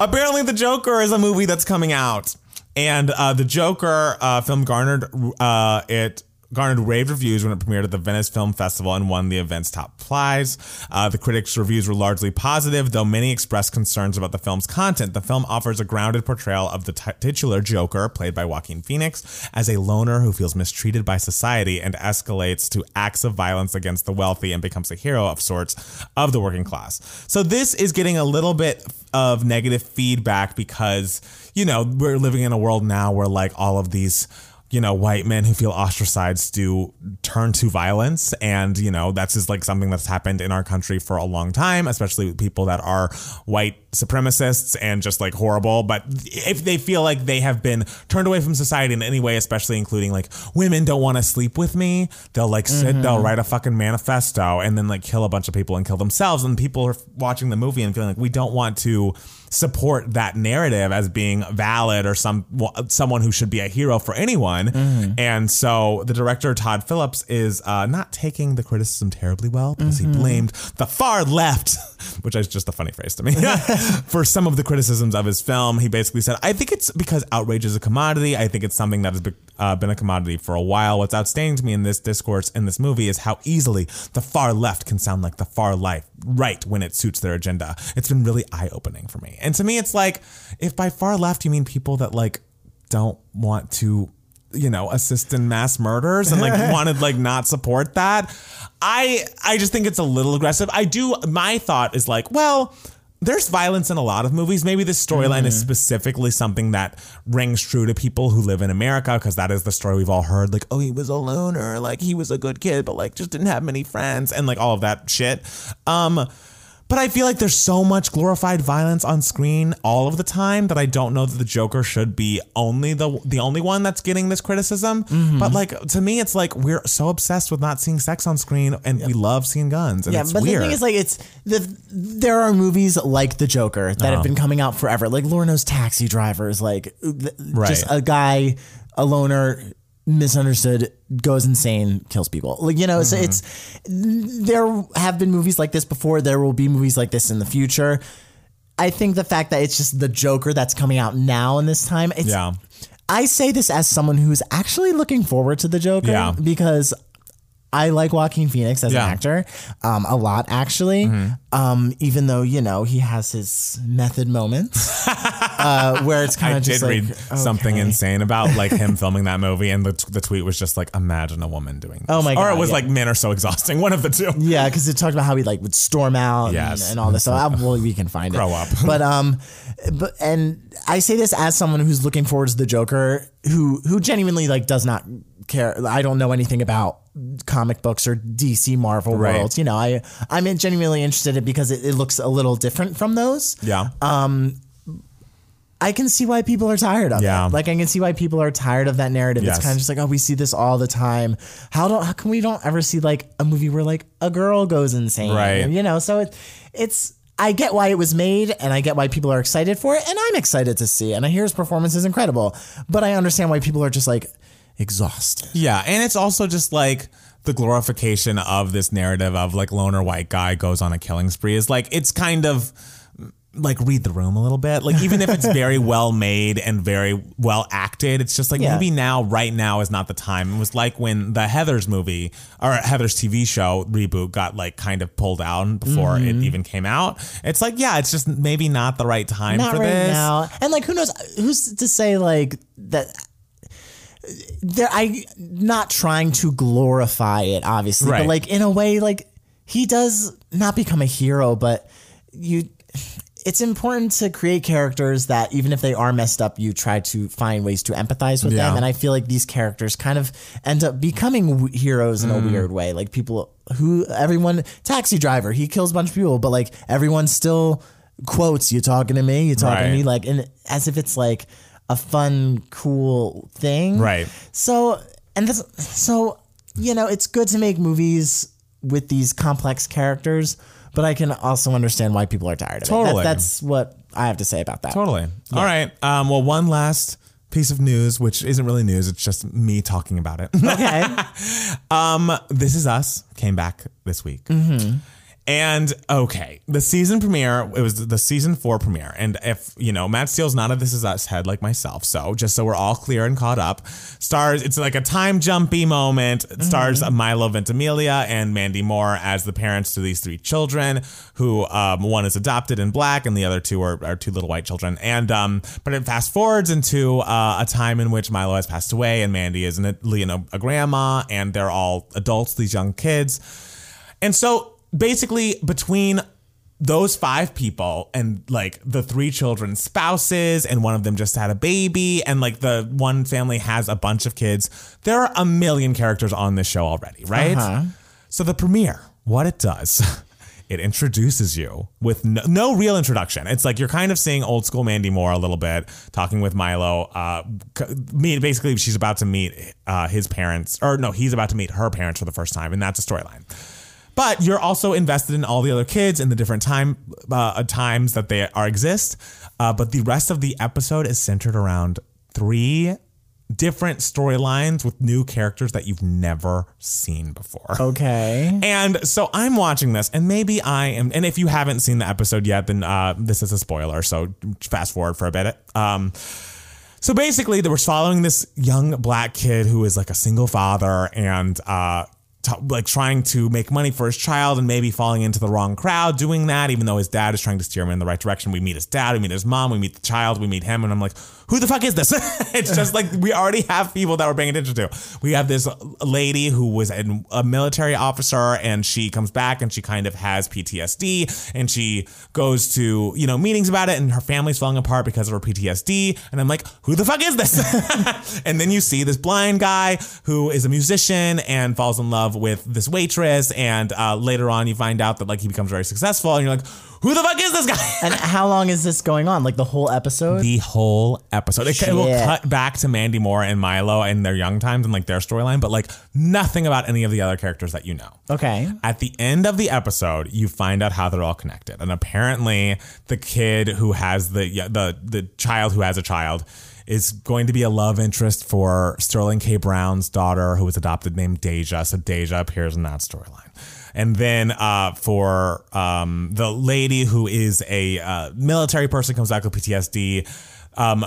C: Apparently, The Joker is a movie that's coming out, and uh, the Joker uh, film garnered uh, it garnered rave reviews when it premiered at the Venice Film Festival and won the event's top prize. Uh, the critics' reviews were largely positive, though many expressed concerns about the film's content. The film offers a grounded portrayal of the t- titular Joker, played by Joaquin Phoenix, as a loner who feels mistreated by society and escalates to acts of violence against the wealthy and becomes a hero of sorts of the working class. So this is getting a little bit of negative feedback because, you know, we're living in a world now where like all of these you know, white men who feel ostracized do turn to violence. And, you know, that's just like something that's happened in our country for a long time, especially with people that are white supremacists and just like horrible. But if they feel like they have been turned away from society in any way, especially including like women don't want to sleep with me, they'll like sit, they'll mm-hmm. write a fucking manifesto and then like kill a bunch of people and kill themselves. And people are watching the movie and feeling like we don't want to support that narrative as being valid or some someone who should be a hero for anyone on. And so the director, Todd Phillips, is uh, not taking the criticism terribly well because he blamed the far left, which is just a funny phrase to me, for some of the criticisms of his film. He basically said, I think it's because outrage is a commodity. I think it's something that has be- uh, been a commodity for a while. What's outstanding to me in this discourse in this movie is how easily the far left can sound like the far life right when it suits their agenda. It's been really eye opening for me. And to me, it's like if by far left you mean people that like don't want to you know assist in mass murders and like want to like not support that i i just think it's a little aggressive i do my thought is like well there's violence in a lot of movies. Maybe this storyline is specifically something that rings true to people who live in America because that is the story we've all heard. Like, oh, he was a loner, like he was a good kid, but like just didn't have many friends, and like all of that shit. Um, but I feel like there's so much glorified violence on screen all of the time that I don't know that the Joker should be only the the only one that's getting this criticism. But like to me, it's like we're so obsessed with not seeing sex on screen, and we love seeing guns, and
B: Yeah, but
C: weird.
B: the thing is, like, it's the there are movies like The Joker that
C: Uh-huh.
B: have been coming out forever. Like Lord knows Taxi Drivers, like th- just a guy, a loner, misunderstood, goes insane, kills people. Like you know, so
C: Mm-hmm.
B: it's there have been movies like this before. There will be movies like this in the future. I think the fact that it's just the Joker that's coming out now in this time. It's,
C: Yeah.
B: I say this as someone who's actually looking forward to the Joker
C: Yeah.
B: because I like Joaquin Phoenix as
C: Yeah. Mm-hmm.
B: an actor um, a lot, actually. Um, even though you know he has his method moments uh, where it's kind of
C: did
B: just like
C: read something insane about like him filming that movie, and the, the tweet was just like, "Imagine a woman doing." This.
B: Oh my god!
C: Or it was
B: yeah.
C: like, "Men are so exhausting." One of the two.
B: Yeah, because it talked about how he like would storm out
C: Yes.
B: and, and all this. So I, well, we can find it.
C: Grow up.
B: But um, but and I say this as someone who's looking forward to the Joker, who who genuinely like does not care. I don't know anything about comic books or DC Marvel
C: Right.
B: worlds. You know, I I'm genuinely interested in it because it, it looks a little different from those.
C: Yeah.
B: Um, I can see why people are tired of
C: Yeah.
B: it. Like I can see why people are tired of that narrative.
C: Yes.
B: It's kind of just like, oh, we see this all the time. How don't how can we don't ever see like a movie where like a girl goes insane?
C: Right.
B: You know, so it it's I get why it was made and I get why people are excited for it, and I'm excited to see it. And I hear his performance is incredible. But I understand why people are just like exhausted.
C: Yeah, and it's also just like the glorification of this narrative of like loner white guy goes on a killing spree is like it's kind of like read the room a little bit. Like even if it's very well made and very well acted, it's just like
B: Yeah.
C: maybe now, right now is not the time. It was like when the Heather's movie or Heather's TV show reboot got like kind of pulled out before
B: Mm-hmm.
C: it even came out. It's like yeah, it's just maybe not the right time
B: Not
C: for
B: right
C: this.
B: now. And like who knows who's to say like that there I not trying to glorify it obviously,
C: Right.
B: but like in a way like he does not become a hero, but you it's important to create characters that even if they are messed up, you try to find ways to empathize with
C: Yeah.
B: them. And I feel like these characters kind of end up becoming w- heroes in
C: Mm.
B: a weird way. Like people who everyone, taxi driver, he kills a bunch of people, but like everyone still quotes, "You talking to me? You talking to me?" Like, and as if it's like a fun, cool thing.
C: Right.
B: So, and that's so you know, it's good to make movies with these complex characters, but I can also understand why people are tired of it.
C: Totally.
B: That, that's what I have to say about that.
C: Totally. All right. Um, well, one last piece of news, which isn't really news. It's just me talking about it.
B: Okay.
C: um, This Is Us came back this week. And okay, the season premiere, it was the season four premiere. And if, you know, Matt Steele's not a This Is Us head like myself. So just so we're all clear and caught up, stars, it's like a time jumpy moment. It stars Milo Ventimiglia and Mandy Moore as the parents to these three children who, um, one is adopted and black and the other two are, are two little white children. And, um, but it fast forwards into uh, a time in which Milo has passed away and Mandy is an, you know, a grandma and they're all adults, these young kids. And so basically, between those five people and like the three children's spouses, and one of them just had a baby, and like the one family has a bunch of kids, there are a million characters on this show already, right?
B: Uh-huh.
C: So the premiere, what it does. It introduces you with no, no real introduction. It's like you're kind of seeing old school Mandy Moore a little bit, talking with Milo. Uh, meet basically, she's about to meet uh, his parents, or no, he's about to meet her parents for the first time, and that's a storyline. But you're also invested in all the other kids and the different time uh, times that they are exist. Uh, but the rest of the episode is centered around three different storylines with new characters that you've never seen before.
B: Okay.
C: And so I'm watching this, and maybe I am. And if you haven't seen the episode yet, then uh, this is a spoiler. So fast forward for a bit. Um, so basically, they were following this young black kid who is like a single father and uh, t- like trying to make money for his child and maybe falling into the wrong crowd doing that, even though his dad is trying to steer him in the right direction. We meet his dad, we meet his mom, we meet the child, we meet him, and I'm like, who the fuck is this? it's just like we already have people that we're paying attention to. We have this lady who was an, a military officer and she comes back and she kind of has PTSD and she goes to, you know, meetings about it and her family's falling apart because of her PTSD. And I'm like, who the fuck is this? and then you see this blind guy who is a musician and falls in love with this waitress. And uh, later on, you find out that like he becomes very successful and you're like, who the fuck is this guy?
B: And how long is this going on? Like the whole episode?
C: the whole episode. It, it will cut back to Mandy Moore and Milo and their young times and like their storyline, but like nothing about any of the other characters that you know.
B: okay.
C: At the end of the episode, you find out how they're all connected, and apparently, the kid who has the the the child who has a child is going to be a love interest for Sterling K. Brown's daughter, who was adopted, named Deja. So Deja appears in that storyline. And then uh, for um, the lady who is a uh, military person, comes back with PTSD. Um,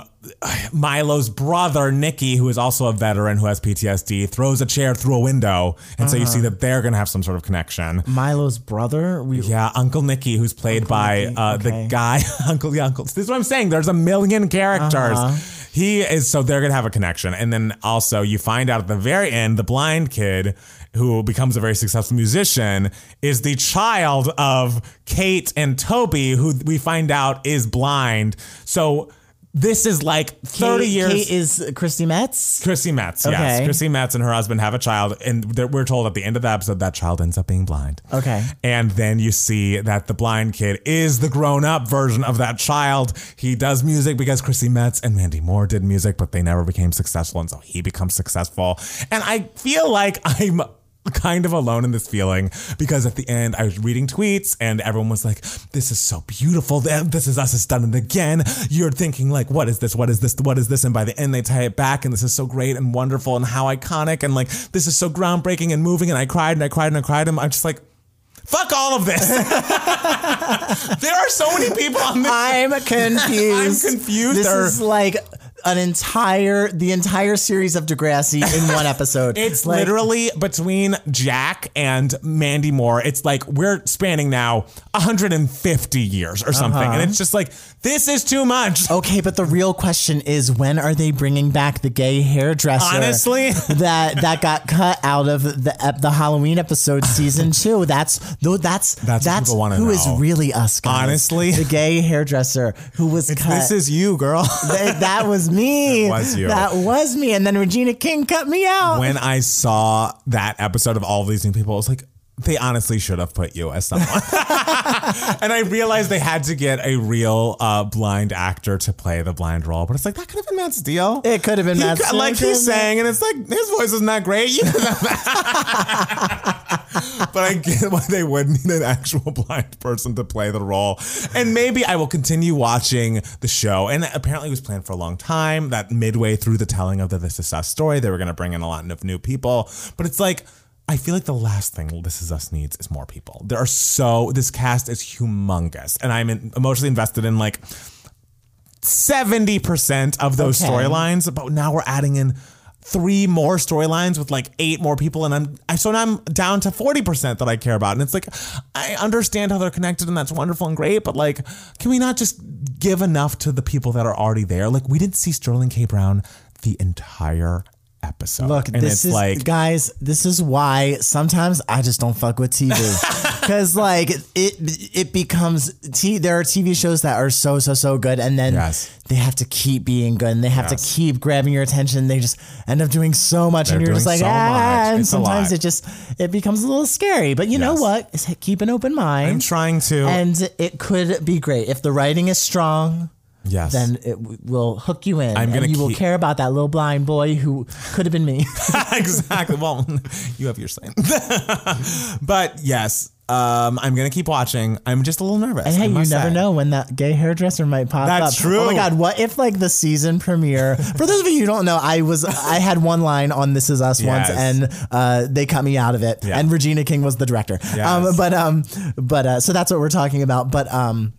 C: Milo's brother, Nicky, who is also a veteran who has PTSD, throws a chair through a window. And so you see that they're going to have some sort of connection.
B: Milo's brother? We,
C: Yeah, Uncle Nicky, who's played by uh,
B: okay.
C: the guy, Uncle the Uncle. This is what I'm saying. There's a million characters.
B: Uh-huh.
C: He is so they're gonna have a connection, and then also you find out at the very end, the blind kid who becomes a very successful musician is the child of Kate and Toby, who we find out is blind. So this is like 30
B: Kate,
C: years.
B: Kate is Chrissy Metz?
C: Chrissy Metz, yes.
B: Okay.
C: Chrissy Metz and her husband have a child, and we're told at the end of the episode that child ends up being blind.
B: Okay.
C: And then you see that the blind kid is the grown up version of that child. He does music because Chrissy Metz and Mandy Moore did music, but they never became successful. And so he becomes successful. And I feel like I'm kind of alone in this feeling because at the end I was reading tweets and everyone was like, This is so beautiful. This is us has done it again. You're thinking, like, what is this? What is this? What is this? And by the end they tie it back and this is so great and wonderful and how iconic and like this is so groundbreaking and moving. And I cried and I cried and I cried and I'm just like Fuck all of this. there are so many people on this.
B: I'm confused.
C: I'm confused.
B: This is like an entire, the entire series of Degrassi in one episode.
C: It's
B: like,
C: literally between Jack and Mandy Moore. It's like we're spanning now 150 years or something.
B: Uh-huh.
C: And it's just like, this is too much.
B: Okay, but the real question is when are they bringing back the gay hairdresser?
C: Honestly?
B: that that got cut out of the ep- the Halloween episode season two. That's though that's
C: That's wanna
B: who is really us guys.
C: Honestly?
B: the gay hairdresser who was cut.
C: This is you, girl.
B: Th- that was me.
C: It was you.
B: That was me. And then Regina King cut me out.
C: when I saw that episode of all of these new people, I was like, they honestly should have put you as someone. and I realized they had to get a real uh, blind actor to play the blind role. But it's like, that could have been Matt Steele.
B: It could have been
C: He
B: Matt
C: could- Like
B: could have
C: he's
B: been-
C: saying, and it's like, his voice isn't that great. You but I get why they would need an actual blind person to play the role. And maybe I will continue watching the show. And apparently it was planned for a long time that midway through the telling of the This Is Us story, they were going to bring in a lot of new people. But it's like, I feel like the last thing This Is Us needs is more people. There are so, this cast is humongous. And I'm in, emotionally invested in like 70% of those
B: Okay.
C: storylines, but now we're adding in three more storylines with like eight more people and I'm I so now I'm down to 40% that I care about and it's like I understand how they're connected and that's wonderful and great but like can we not just give enough to the people that are already there? Like we didn't see Sterling K. Brown the entire episode
B: Look,
C: and
B: this
C: it's
B: is
C: like
B: guys. This is why sometimes I just don't fuck with TV because like it it becomes t. There are TV shows that are so so so good, and then
C: Yes.
B: they have to keep being good, and they have
C: Yes.
B: to keep grabbing your attention. They just end up doing so much, and
C: They're
B: you're just like
C: so
B: ah. And sometimes it just it becomes a little scary. But you know what? keep an open mind.
C: I'm trying to
B: and it could be great if the writing is strong.
C: Yes
B: Then it w- will hook you in,
C: I'm gonna
B: and you will
C: keep-
B: care about that little blind boy who could have been me.
C: exactly. Well, you have your say. but yes, Um, I'm gonna keep watching. I'm just a little nervous.
B: And hey, you
C: must
B: never
C: say.
B: know when that gay hairdresser might pop up.
C: That's true.
B: Oh my god, what if like the season premiere? For those of you who don't know, I was I had one line on This Is Us once, and uh, they cut me out of it.
C: Yeah.
B: And Regina King was the director.
C: Yes.
B: Um, but um, but uh, so that's what we're talking about. But um.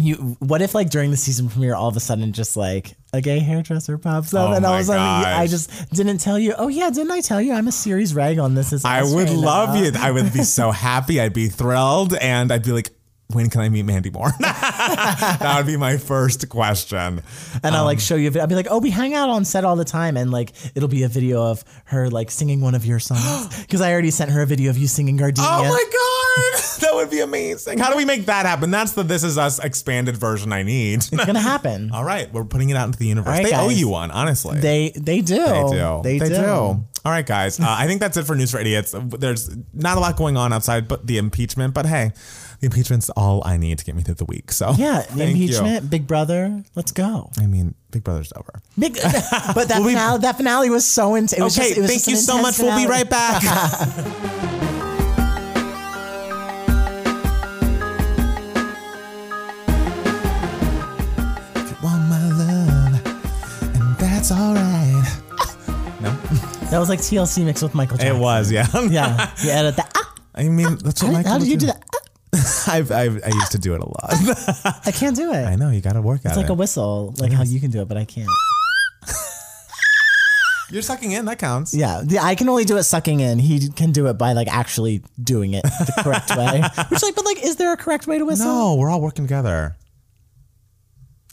B: You, what if like during the season premiere, all of a sudden, just like a gay hairdresser pops up,
C: Oh
B: and all of a sudden, I just didn't tell you. Oh yeah, didn't I tell you I'm a series rag on this? Is
C: I would love uh.
B: now.
C: you. I would be so happy. I'd be thrilled, and I'd be like, "When can I meet Mandy Moore?" that would be my first question.
B: and I'll like
C: Um,
B: show you. I'll be like, oh, we hang out on set all the time, and like it'll be a video of her like singing one of your songs because I already sent her a video of you singing Gardenia.
C: Oh my god, that would be amazing. How do we make that happen? That's the This Is Us expanded version I need.
B: It's gonna happen.
C: All right, we're putting it out into the universe.
B: Right,
C: they owe you one, honestly.
B: They they do.
C: They do.
B: They, do.
C: All right, guys. Uh, I think that's it for News for Idiots. There's not a lot going on outside but the impeachment, but hey, the impeachment's all I need to get me through the week. So
B: Yeah, the
C: thank you.
B: impeachment, Big Brother. Let's go.
C: I mean, Big Brother's over.
B: Big, but that finale, that finale was so intense. It was
C: Okay,
B: just- it was
C: thank you so much.
B: intense
C: We'll be right back. If you want my love, and that's all right. No,
B: That was like TLC mixed with Michael
C: it was, yeah.
B: Yeah, you edit that. Ah,
C: I mean, that's what
B: how,
C: Michael
B: how did you do that?
C: I've, I've, I used to do it a lot.
B: I can't do it.
C: I know you got to work at it.
B: It's like a whistle, like how you can do it, but I can't.
C: You're sucking in. That counts.
B: Yeah, I can only do it sucking in. He can do it by like actually doing it the correct way. Which like, but like, is there a correct way to whistle?
C: No, we're all working together.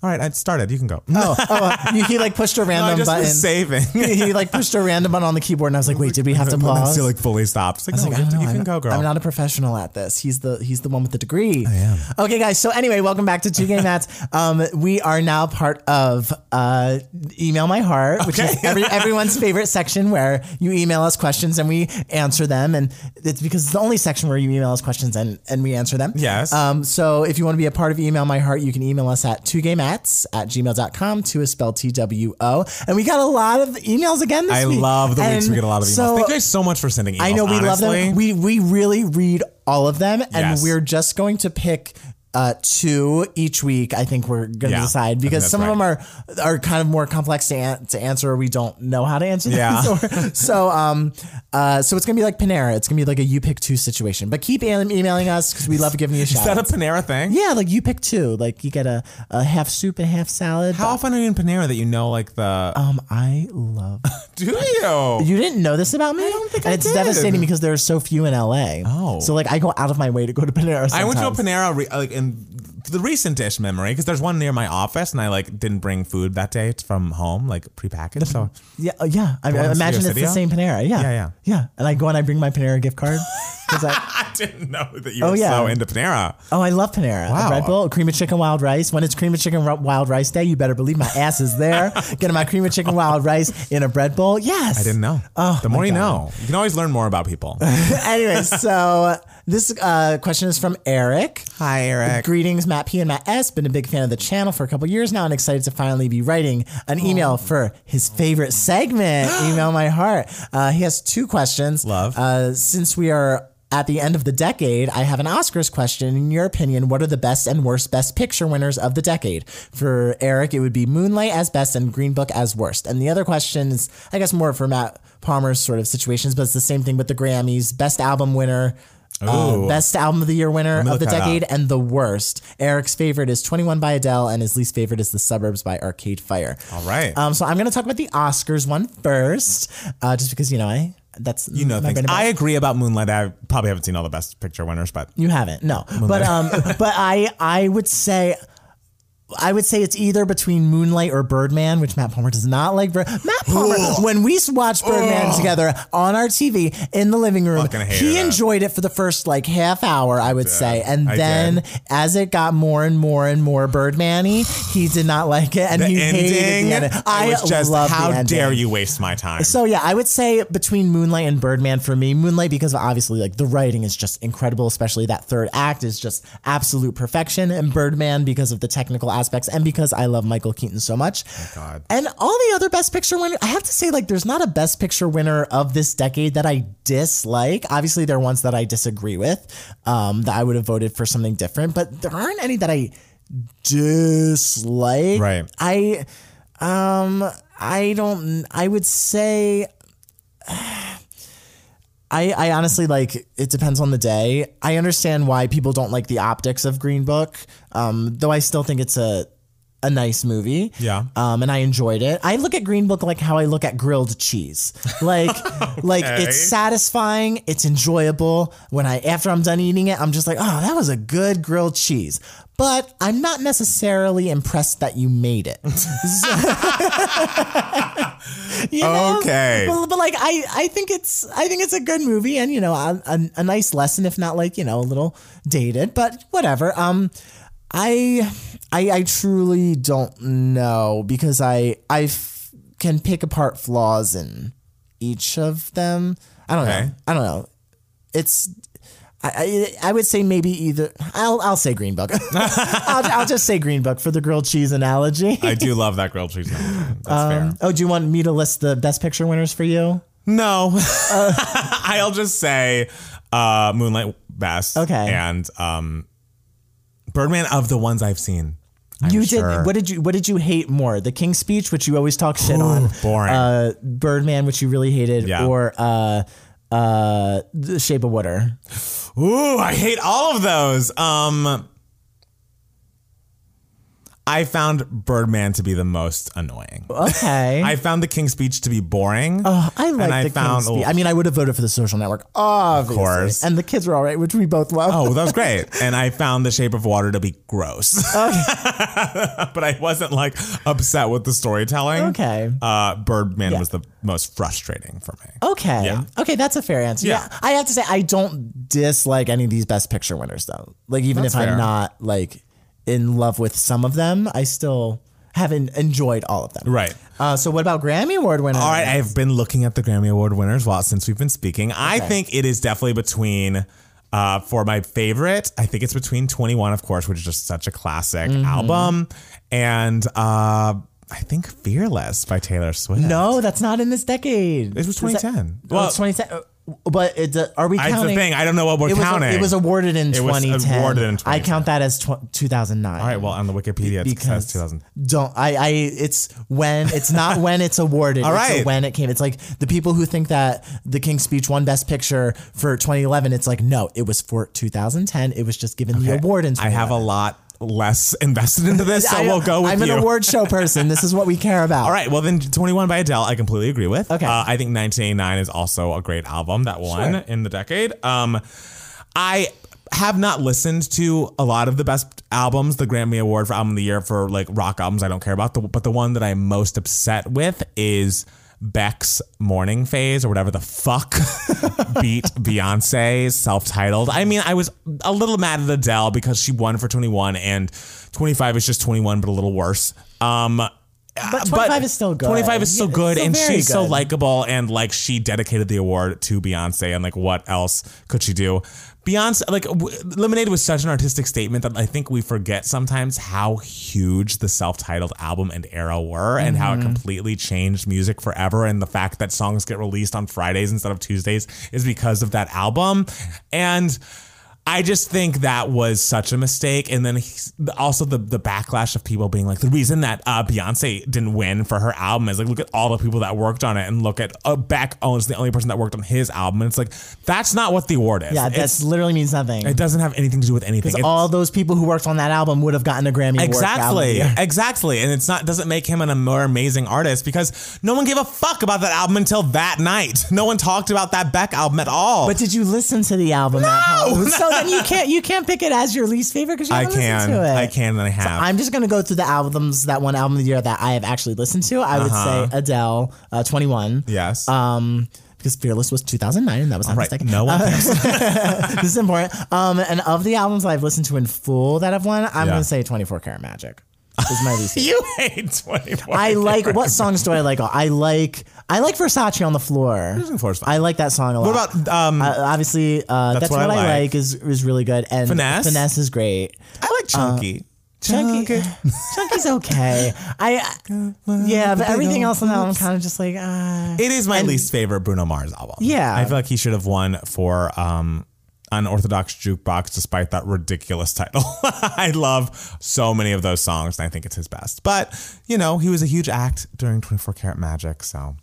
C: All right, I started. You can go.
B: Oh, oh you, he like pushed a
C: No, I
B: random
C: just
B: button.
C: was saving.
B: he like pushed a random button on the keyboard, and I was like, "Wait, did we have to pause?"
C: Still like fully stopped. Like,
B: I was
C: no,
B: like, I don't know.
C: you
B: I'm,
C: can go, girl.
B: I'm not a professional at this. He's the he's the one with the degree. I
C: am.
B: Okay, guys. So anyway, welcome back to Two Gay Mats. Um, we are now part of uh, Email My Heart, which is every, everyone's favorite section where you email us questions and we answer them, and it's because it's the only section where you email us questions and and we answer them.
C: Yes.
B: Um, so if you want to be a part of Email My Heart, you can email us at two gaymats at gmail.com. Two is spelled T W O. And we got a lot of emails again this
C: I
B: week.
C: love the weeks we get a lot of emails.
B: so-
C: Thank you guys so much for sending emails.
B: I know we love them. We we really read all of them, and
C: Yes.
B: we're just going to pick. Uh, two each week. I think we're going to
C: Yeah,
B: decide because some of them are are kind of more complex to, an- to answer, we don't know how to answer them.
C: Yeah.
B: so, so um, uh, so it's gonna be like Panera. It's gonna be like a you pick two situation. But keep emailing us because we love giving you a shot.
C: Is
B: shout.
C: that a. Panera thing?
B: yeah, like you pick two. Like you get a, a half soup and half salad.
C: How often are you in Panera that you know like the?
B: um, I love.
C: do you?
B: You didn't know this about me? I
C: don't think
B: and
C: I
B: it's
C: did.
B: devastating because there are so few in LA.
C: Oh.
B: So like I go out of my way to go to Panera.
C: I went to a. Panera re- like in the recent-ish memory because there's one near my office and I like didn't bring food that day It's from home like prepackaged. So
B: Yeah, uh, yeah. I, I
C: in
B: imagine it's the same Panera. Yeah,
C: Yeah, yeah.
B: yeah. And I go and I bring my Panera gift card because I
C: I didn't know that you
B: Oh,
C: were
B: yeah.
C: so into Panera.
B: oh I love Panera.
C: Wow.
B: Red Bull, cream of chicken, wild rice. When it's cream of chicken, wild rice day, you better believe my ass is there. Getting my cream of chicken, wild rice in a bread bowl. Yes,
C: I didn't know.
B: Oh,
C: the more you know, you can always learn more about people.
B: anyway, so this uh, question is from Eric.
C: Hi, Eric.
B: Greetings, Matt P and Matt S. Been a big fan of the channel for a couple years now and excited to finally be writing an email for his favorite segment, Email My Heart. Uh, he has two questions.
C: Love.
B: Uh, since we are at the end of the decade, I have an Oscars question. In your opinion, what are the best and worst Best Picture winners of the decade? For Eric, it would be Moonlight as best and Green Book as worst. And the other question is, I guess, more for Matt Palmer's sort of situations, but it's the same thing with the Grammys. Best album winner. Uh, best album of the year winner of the decade and the worst. Eric's favorite is 21 by Adele and his least favorite is The Suburbs by Arcade Fire.
C: All right.
B: Um, so I'm going to talk about the Oscars one first, uh, just because, you know, I that's
C: you know things.
B: bread and butter.
C: I agree about Moonlight. I probably haven't seen all the best picture winners, but
B: You haven't, no. But um, but I I would say. I would say it's either between Moonlight or Birdman, which Matt Palmer does not like. Matt Palmer, when we watched Birdman together on our TV in the living room, he enjoyed it for the first like half hour, I would say, and
C: I
B: then
C: did.
B: as it got more and more and more Birdman-y, he did not like it, and
C: the
B: he hated the
C: ending.
B: ending. I
C: just
B: love
C: how
B: the ending.
C: dare you waste my time?
B: So yeah, I would say between Moonlight and Birdman for me. Moonlight because obviously like the writing is just incredible, especially that third act is just absolute perfection, and Birdman because of the technical aspects and because I love Michael Keaton so much.
C: God.
B: And all the other Best Picture winners, I have to say, like, there's not a Best Picture winner of this decade that I dislike. Obviously, there are ones that I disagree with, um, that I would have voted for something different, but there aren't any that I dislike.
C: Right.
B: I, um, I don't. I would say. I, I honestly like it depends on the day. I understand why people don't like the optics of Green Book, um, though I still think it's a a nice movie.
C: Yeah.
B: Um, and I enjoyed it. I look at Green Book like how I look at grilled cheese. Like like it's satisfying, it's enjoyable. When I after I'm done eating it, I'm just like, oh, that was a good grilled cheese. But I'm not necessarily impressed that you made it. You know?
C: Okay.
B: But, but like I, I think it's I think it's a good movie and you know a, a, a nice lesson if not like you know a little dated but whatever. Um, I I I truly don't know because I I f- can pick apart flaws in each of them. I don't
C: Okay.
B: know. I don't know. It's. I, I, I would say maybe either I'll I'll say Green Book. I'll, I'll just say Green Book for the grilled cheese analogy.
C: I do love that grilled cheese. That's fair.
B: Oh, do you want me to list the best picture winners for you?
C: No, I'll just say uh, Moonlight best.
B: Okay.
C: and um, Birdman of the ones I've seen. I'm
B: you
C: sure.
B: did. What did you What did you hate more? The King's Speech, which you always talk shit on.
C: boring.
B: Uh, Birdman, which you really hated,
C: Yeah.
B: or uh, uh, The Shape of Water.
C: Ooh, I hate all of those. Um, I found Birdman to be the most annoying.
B: Okay.
C: I found the King's Speech to be boring.
B: Oh, I like
C: I
B: the
C: found-
B: King's Speech. I mean, I would have voted for the Social Network, obviously.
C: course.
B: And the kids were all right, which we both love.
C: Oh, that was great. And I found The Shape of Water to be gross. Okay. but I wasn't like upset with the storytelling.
B: Okay.
C: Uh, Birdman was the most frustrating for me.
B: Okay.
C: Yeah.
B: Okay, that's a fair answer. Yeah.
C: Yeah.
B: I have to say I don't dislike any of these best picture winners though. Like even
C: That's
B: if I'm not like in love with some of them, I still haven't enjoyed all of them.
C: Right.
B: Uh, so what about Grammy Award winners?
C: All right, I've been looking at the Grammy Award winners while since we've been speaking. I think it is definitely between uh, for my favorite, I think it's between 21, of course, which is just such a classic
B: Mm-hmm.
C: album, and uh, I think Fearless by Taylor Swift.
B: No, that's not in this decade.
C: It was
B: Is that-
C: 2010.
B: Well, it's 2010. But it, uh, are we
C: That's
B: counting?
C: the thing. I don't know what we're
B: it was,
C: counting.
B: It was awarded in
C: It was
B: 2010.
C: awarded in
B: I count that as tw- 2009.
C: All right, well, on the Wikipedia, it says 2000.
B: don't I, I it's when it's not when it's awarded
C: All right.
B: it's when it came it's like the people who think that the king's speech won best picture for 2011 it's like no it was for 2010 it was just given the award in
C: I have a
B: 2011.
C: lot less invested into this, so
B: I-
C: we'll go with
B: I'm
C: you.
B: an award show person this is what we care about
C: All right, well then 21 by Adele, I completely agree with.
B: Okay.
C: Uh, I think 1989 is also a great album that won
B: Sure.
C: in the decade. Um, I have not listened to a lot of the best albums, the Grammy Award for Album of the Year for like rock albums I don't care about, the, but the one that I'm most upset with is Beck's Morning Phase or whatever the fuck beat Beyonce's self-titled. I mean, I was a little mad at Adele because she won for 21 and 25 is just 21 but a little worse. Um
B: But 25 is still good.
C: 25 is so
B: Yeah,
C: good,
B: still
C: and she's so likable, and like she dedicated the award to Beyonce, and like what else could she do? Beyonce, like w- Lemonade was such an artistic statement that I think we forget sometimes how huge the self-titled album and era were, and how it
B: Mm-hmm.
C: completely changed music forever. And the fact that songs get released on Fridays instead of Tuesdays is because of that album, and. I just think that was such a mistake. And then also the the backlash of people being like, the reason that uh, Beyonce didn't win for her album is like, look at all the people that worked on it, and look at uh, Beck owns the only person that worked on his album, and it's like that's not what the award is.
B: yeah that literally means nothing
C: it doesn't have anything to do with anything.
B: because all those people who worked on that album would have gotten a Grammy Award for album of the
C: Exactly, exactly, and it's not doesn't make him an more amazing artist because no one gave a fuck about that album until that night. No one talked about that Beck album at all.
B: But did you listen to the album? No, So then you can't you can't pick it as your least favorite because you
C: I
B: haven't
C: can,
B: listened to it.
C: I can, and I have.
B: I'm just gonna go through the albums that one album of the year that I have actually listened to. I would say Adele, uh, 21.
C: yes.
B: Um, because Fearless was 2009, and that was not
C: right.
B: mistaken.
C: No one. cares.
B: this is important. Um, and of the albums I've listened to in full that I've won, I'm
C: Yeah.
B: gonna say 24 Karat Magic is my least.
C: you hate twenty four.
B: I like what songs do I like? I like I like Versace on the floor.
C: on the Floor is fine.
B: I like that song a lot.
C: What about um?
B: Uh, obviously, uh, that's, what, I like. is is really good, and
C: Finesse?
B: finesse is great.
C: I like Chunky.
B: Chunky, Chunky's okay. I yeah, but everything else on that one, I'm kind of just like ah.
C: It is my least favorite Bruno Mars album.
B: Yeah.
C: I feel like he should have won for um, Unorthodox Jukebox despite that ridiculous title. I love so many of those songs and I think it's his best. But, you know, he was a huge act during 24 Karat Magic, so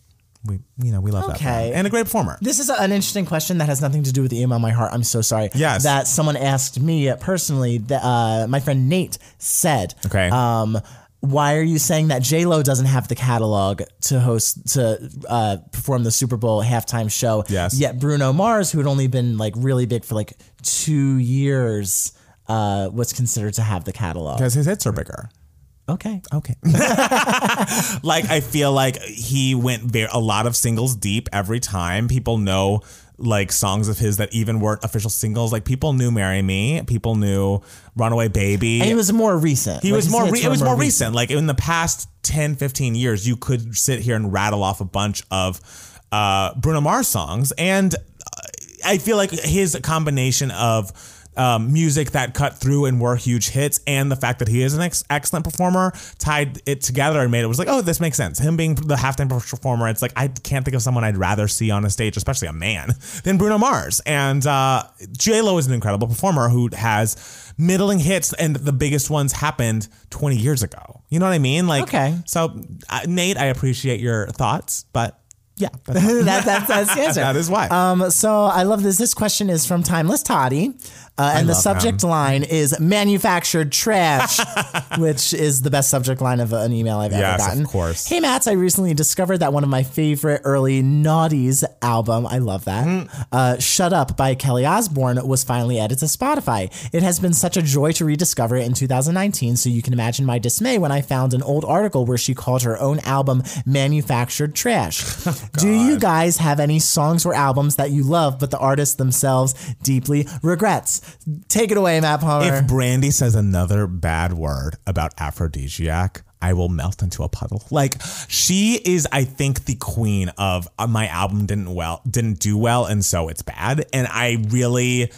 C: we you know, we love that.
B: Okay.
C: And a great performer.
B: This is an interesting question that has nothing to do with the email my heart. I'm so sorry.
C: Yes.
B: That someone asked me personally. That uh, my friend Nate said.
C: Okay.
B: Um, why are you saying that J Lo doesn't have the catalog to host to uh, perform the Super Bowl halftime show?
C: Yes.
B: Yet Bruno Mars, who had only been like really big for like two years, uh, was considered to have the catalog.
C: Because his hits are bigger.
B: Okay.
C: Okay. like I feel like he went very, a lot of singles deep every time. People know like songs of his that even weren't official singles. Like people knew "Marry Me," people knew "Runaway Baby."
B: And he was more recent.
C: He
B: Like,
C: was more. Re- it was more recent. Like in the past 10, 15 years, you could sit here and rattle off a bunch of uh, Bruno Mars songs, and uh, I feel like his combination of um, music that cut through and were huge hits, and the fact that he is an ex- excellent performer, tied it together and made it was like, oh, this makes sense. Him being the halftime performer, it's like I can't think of someone I'd rather see on a stage, especially a man, than Bruno Mars. And uh, J Lo is an incredible performer who has middling hits, and the biggest ones happened 20 years ago. You know what I mean? Like,
B: Okay.
C: So, uh, Nate, I appreciate your thoughts, but yeah, that's,
B: that, that's, that's the answer.
C: that is why.
B: Um, so I love this. This question is from Timeless Toddy. Uh, and the subject
C: him.
B: line is manufactured trash, which is the best subject line of an email I've
C: Yes,
B: ever gotten.
C: of course.
B: Hey, Mats, I recently discovered that one of my favorite early Naughties album, I love that,
C: Mm-hmm.
B: uh, Shut Up by Kelly Osbourne was finally added to Spotify. It has been such a joy to rediscover it in 2019, so you can imagine my dismay when I found an old article where she called her own album manufactured trash. Do you guys have any songs or albums that you love but the artist themselves deeply regrets? Take it away, Matt Palmer.
C: if Brandy says another bad word about Afrodisiac, I will melt into a puddle. Like she is, I think, the queen of uh, my album didn't well didn't do well, and so it's bad. And I really.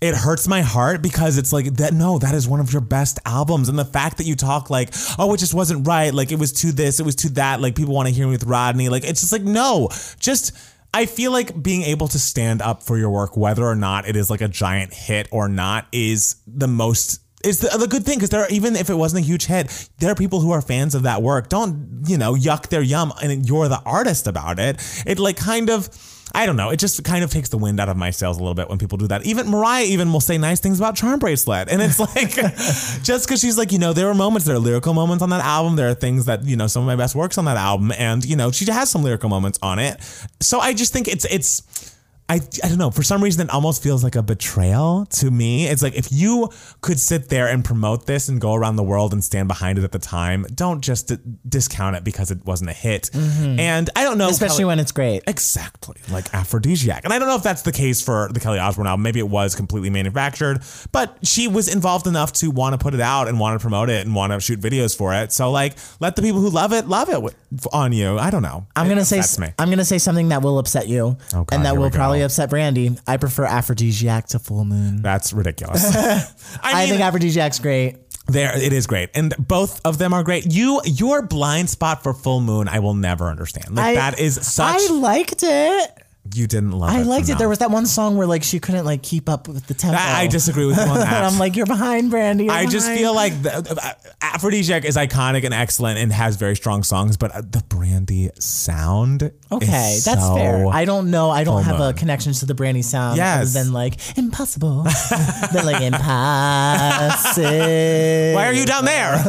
C: It hurts my heart because it's like that. No, that is one of your best albums, and the fact that you talk like, oh, it just wasn't right. Like it was to this, it was to that. Like people want to hear me with Rodney. Like it's just like no, just I feel like being able to stand up for your work, whether or not it is like a giant hit or not, is the most is the, the good thing because there are, even if it wasn't a huge hit, there are people who are fans of that work. Don't you know yuck their yum, and you're the artist about it. It like kind of. I don't know. It just kind of takes the wind out of my sails a little bit when people do that. Even Mariah even will say nice things about Charm Bracelet. And it's like, just because she's like, you know, there are moments, there are lyrical moments on that album. There are things that, you know, some of my best works on that album. And, you know, she has some lyrical moments on it. So I just think it's, it's, I, I don't know. For some reason, it almost feels like a betrayal to me. It's like if you could sit there and promote this and go around the world and stand behind it at the time, don't just d- discount it because it wasn't a hit. Mm-hmm. And I don't know,
B: Especially
C: Kelly-
B: when it's great.
C: Exactly, like Afrodisiac. And I don't know if that's the case for the Kelly Osbourne album. Maybe it was completely manufactured, but she was involved enough to want to put it out and want to promote it and want to shoot videos for it. So, like, let the people who love it love it on you. I don't know.
B: I'm gonna say. I'm gonna say something that will upset you,
C: Oh, God,
B: and that will
C: we
B: probably upset Brandy. I prefer Afrodisiac to full moon.
C: That's ridiculous. I,
B: I
C: mean,
B: think Afrodisiac's great.
C: there it is great, and both of them are great. You, your blind spot for Full Moon, I will never understand. Like
B: I-
C: that is such.
B: I liked it.
C: You didn't love
B: I
C: it.
B: liked it. There was that one song where like she couldn't like keep up with the tempo.
C: I, I disagree with you on that.
B: I'm like, you're behind, Brandy. you're
C: I just
B: behind."
C: feel like the, uh, Afrodisiac is iconic and excellent and has very strong songs, but uh, the Brandy sound.
B: Okay,
C: is
B: that's
C: so-
B: fair. I don't know. I don't have a connection to the Brandy sound.
C: Yes.
B: Other than like impossible. then like impossible.
C: Why are you down there?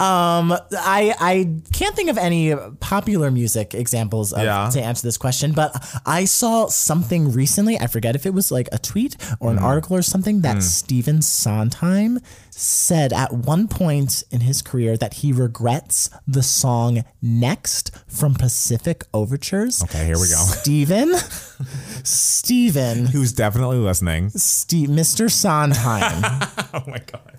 B: I I can't think of any popular music examples of,
C: Yeah.
B: to answer this question, but I saw something recently. I forget if it was like a tweet or an
C: Mm.
B: article or something that Stephen Sondheim said at one point in his career that he regrets the song "Next" from Pacific Overtures.
C: Okay, here we go.
B: Stephen, Stephen,
C: Who's definitely listening?
B: Steve, Mr. Sondheim.
C: Oh my god.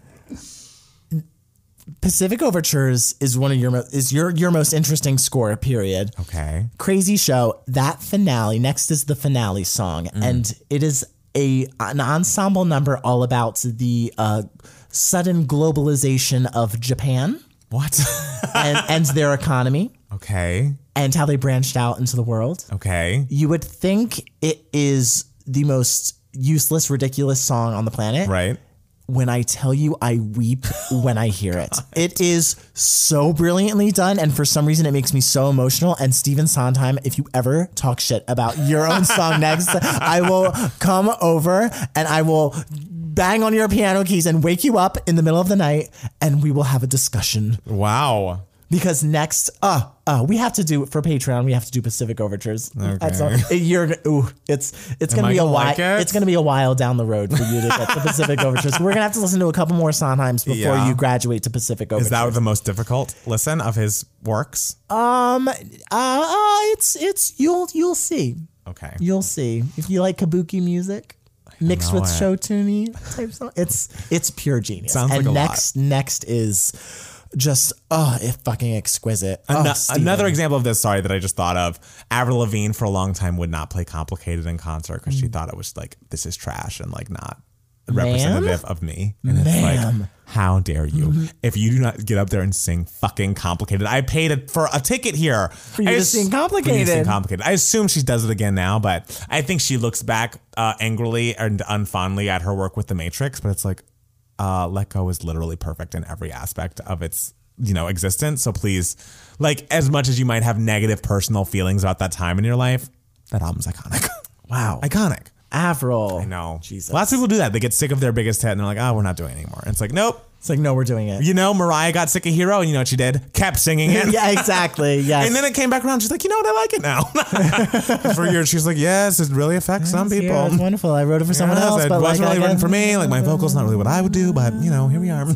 B: Pacific Overtures is one of your mo- is your your most interesting score. Period.
C: Okay.
B: crazy show that finale next is the finale song
C: Mm.
B: and it is a an ensemble number all about the uh sudden globalization of Japan
C: What?
B: and, and their economy
C: okay.
B: and how they branched out into the world.
C: Okay.
B: You would think it is the most useless, ridiculous song on the planet.
C: Right.
B: When I tell you, I weep when I hear it. It is so brilliantly done, and for some reason, it makes me so emotional. And Stephen Sondheim, if you ever talk shit about your own song next, I will come over and I will bang on your piano keys and wake you up in the middle of the night, and we will have a discussion.
C: Wow.
B: Because next, uh, uh, we have to do for Patreon. We have to do Pacific Overtures. That's all- you're, ooh, it's it's gonna be a while.
C: like it?
B: It's gonna be a while down the road for you to get to Pacific Overtures. We're gonna have to listen to a couple more Sondheims before
C: Yeah.
B: you graduate to Pacific Overtures.
C: Is that the most difficult listen of his works?
B: um, uh, uh, it's it's you'll you'll see,
C: Okay.
B: you'll see if you like kabuki music. Mixed with
C: it.
B: show type song, it's it's pure genius.
C: Sounds
B: and
C: like a lot.
B: next next is just oh, it fucking exquisite. Oh, Stephen.
C: another example of this, sorry, that I just thought of. Avril Lavigne for a long time would not play complicated in concert because
B: Mm.
C: she thought it was like this is trash and like not representative of me. And it's
B: Ma'am.
C: like, how dare you? If you do not get up there and sing fucking complicated, I paid it for a ticket here for
B: you
C: I
B: to
C: ass-
B: sing
C: for you to
B: Complicated.
C: sing complicated. I assume she does it again now, but I think she looks back uh, angrily and unfondly at her work with The Matrix. But it's like, uh, Let Go is literally perfect in every aspect of its you know existence. So please, like as much as you might have negative personal feelings about that time in your life, that album's iconic.
B: wow,
C: iconic.
B: Avril.
C: I know.
B: Jesus.
C: Lots of people do that. They get sick of their biggest hit and they're like, oh, we're not doing it anymore. And it's like, nope.
B: It's like no, we're doing it.
C: You know, Mariah got sick of Hero, and you know what she did? Kept singing it.
B: yeah, exactly. Yes.
C: And then it came back around. She's like, you know what? I like it now. for years, she's like, yes, it really affects some people.
B: Yeah, it's wonderful. I wrote it for someone
C: Yes,
B: else,
C: it
B: but
C: wasn't
B: like,
C: really written for me. Like my vocals not really what I would do, but you know, here we are.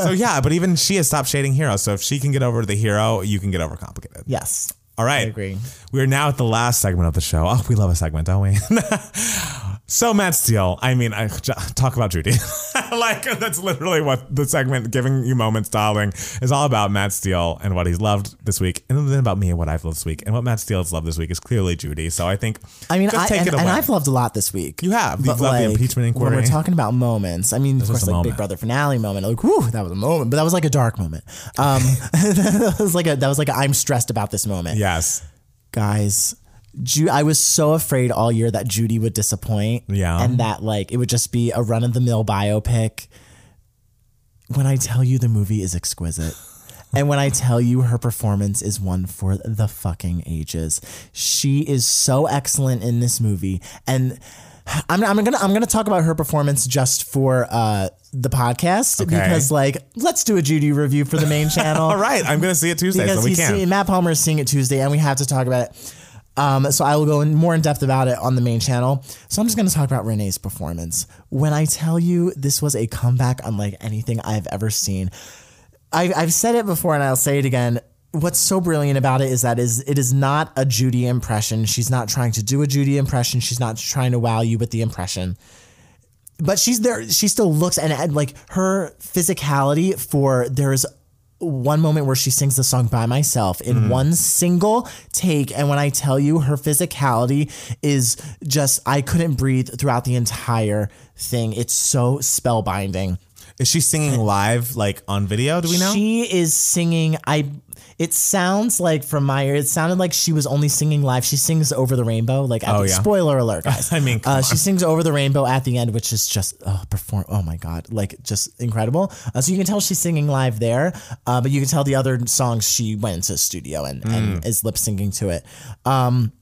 C: so yeah, but even she has stopped shading Hero. So if she can get over the Hero, you can get over complicated.
B: Yes.
C: All right.
B: I agree.
C: We are now at the last segment of the show. Oh, we love a segment, don't we? so Matt Steele, I mean, I, talk about Judy. like that's literally what the segment "Giving You Moments, Darling" is all about. Matt Steele and what he's loved this week, and then about me and what I've loved this week. And what Matt Steele's loved this week is clearly Judy. So I think,
B: I mean, I,
C: take
B: and, and I've loved a lot this week.
C: You have. You've loved the impeachment
B: When we're talking about moments, I mean, of course, like
C: moment.
B: Big Brother finale moment. Like, whew, that was a moment, but that was like a dark moment. Um, that was like a that was like a, I'm stressed about this moment.
C: yes.
B: Guys. Ju- I was so afraid all year that Judy would disappoint.
C: Yeah.
B: And that like it would just be a run of the mill biopic. When I tell you the movie is exquisite. And when I tell you her performance is one for the fucking ages, she is so excellent in this movie. And I'm, I'm gonna I'm gonna talk about her performance just for uh, the podcast
C: Okay.
B: because like let's do a Judy review for the main channel
C: All right. I'm to see it Tuesday,
B: because
C: so we can.
B: seeing, Matt Palmer is seeing it Tuesday, and we have to talk about it. Um, so I will go in more in depth about it on the main channel. So I'm just going to talk about Renee's performance. When I tell you this was a comeback unlike anything I've ever seen, I, I've said it before and I'll say it again. What's so brilliant about it is that is it is not a Judy impression. She's not trying to do a Judy impression. She's not trying to wow you with the impression but she's there she still looks and, and like her physicality for there's one moment where she sings the song by myself in mm-hmm. one single take and when i tell you her physicality is just i couldn't breathe throughout the entire thing it's so spellbinding
C: Is she singing uh, live, like on video? Do we know?
B: she is singing i it sounds like from my ear it sounded like she was only singing live. She sings over the rainbow like
C: Oh, yeah.
B: spoiler alert guys.
C: I mean,
B: uh, she sings over the rainbow at the end which is just oh perform oh my god like just incredible. Uh, so you can tell she's singing live there uh, but you can tell the other songs she went into the studio and,
C: Mm.
B: and is lip syncing to it. Um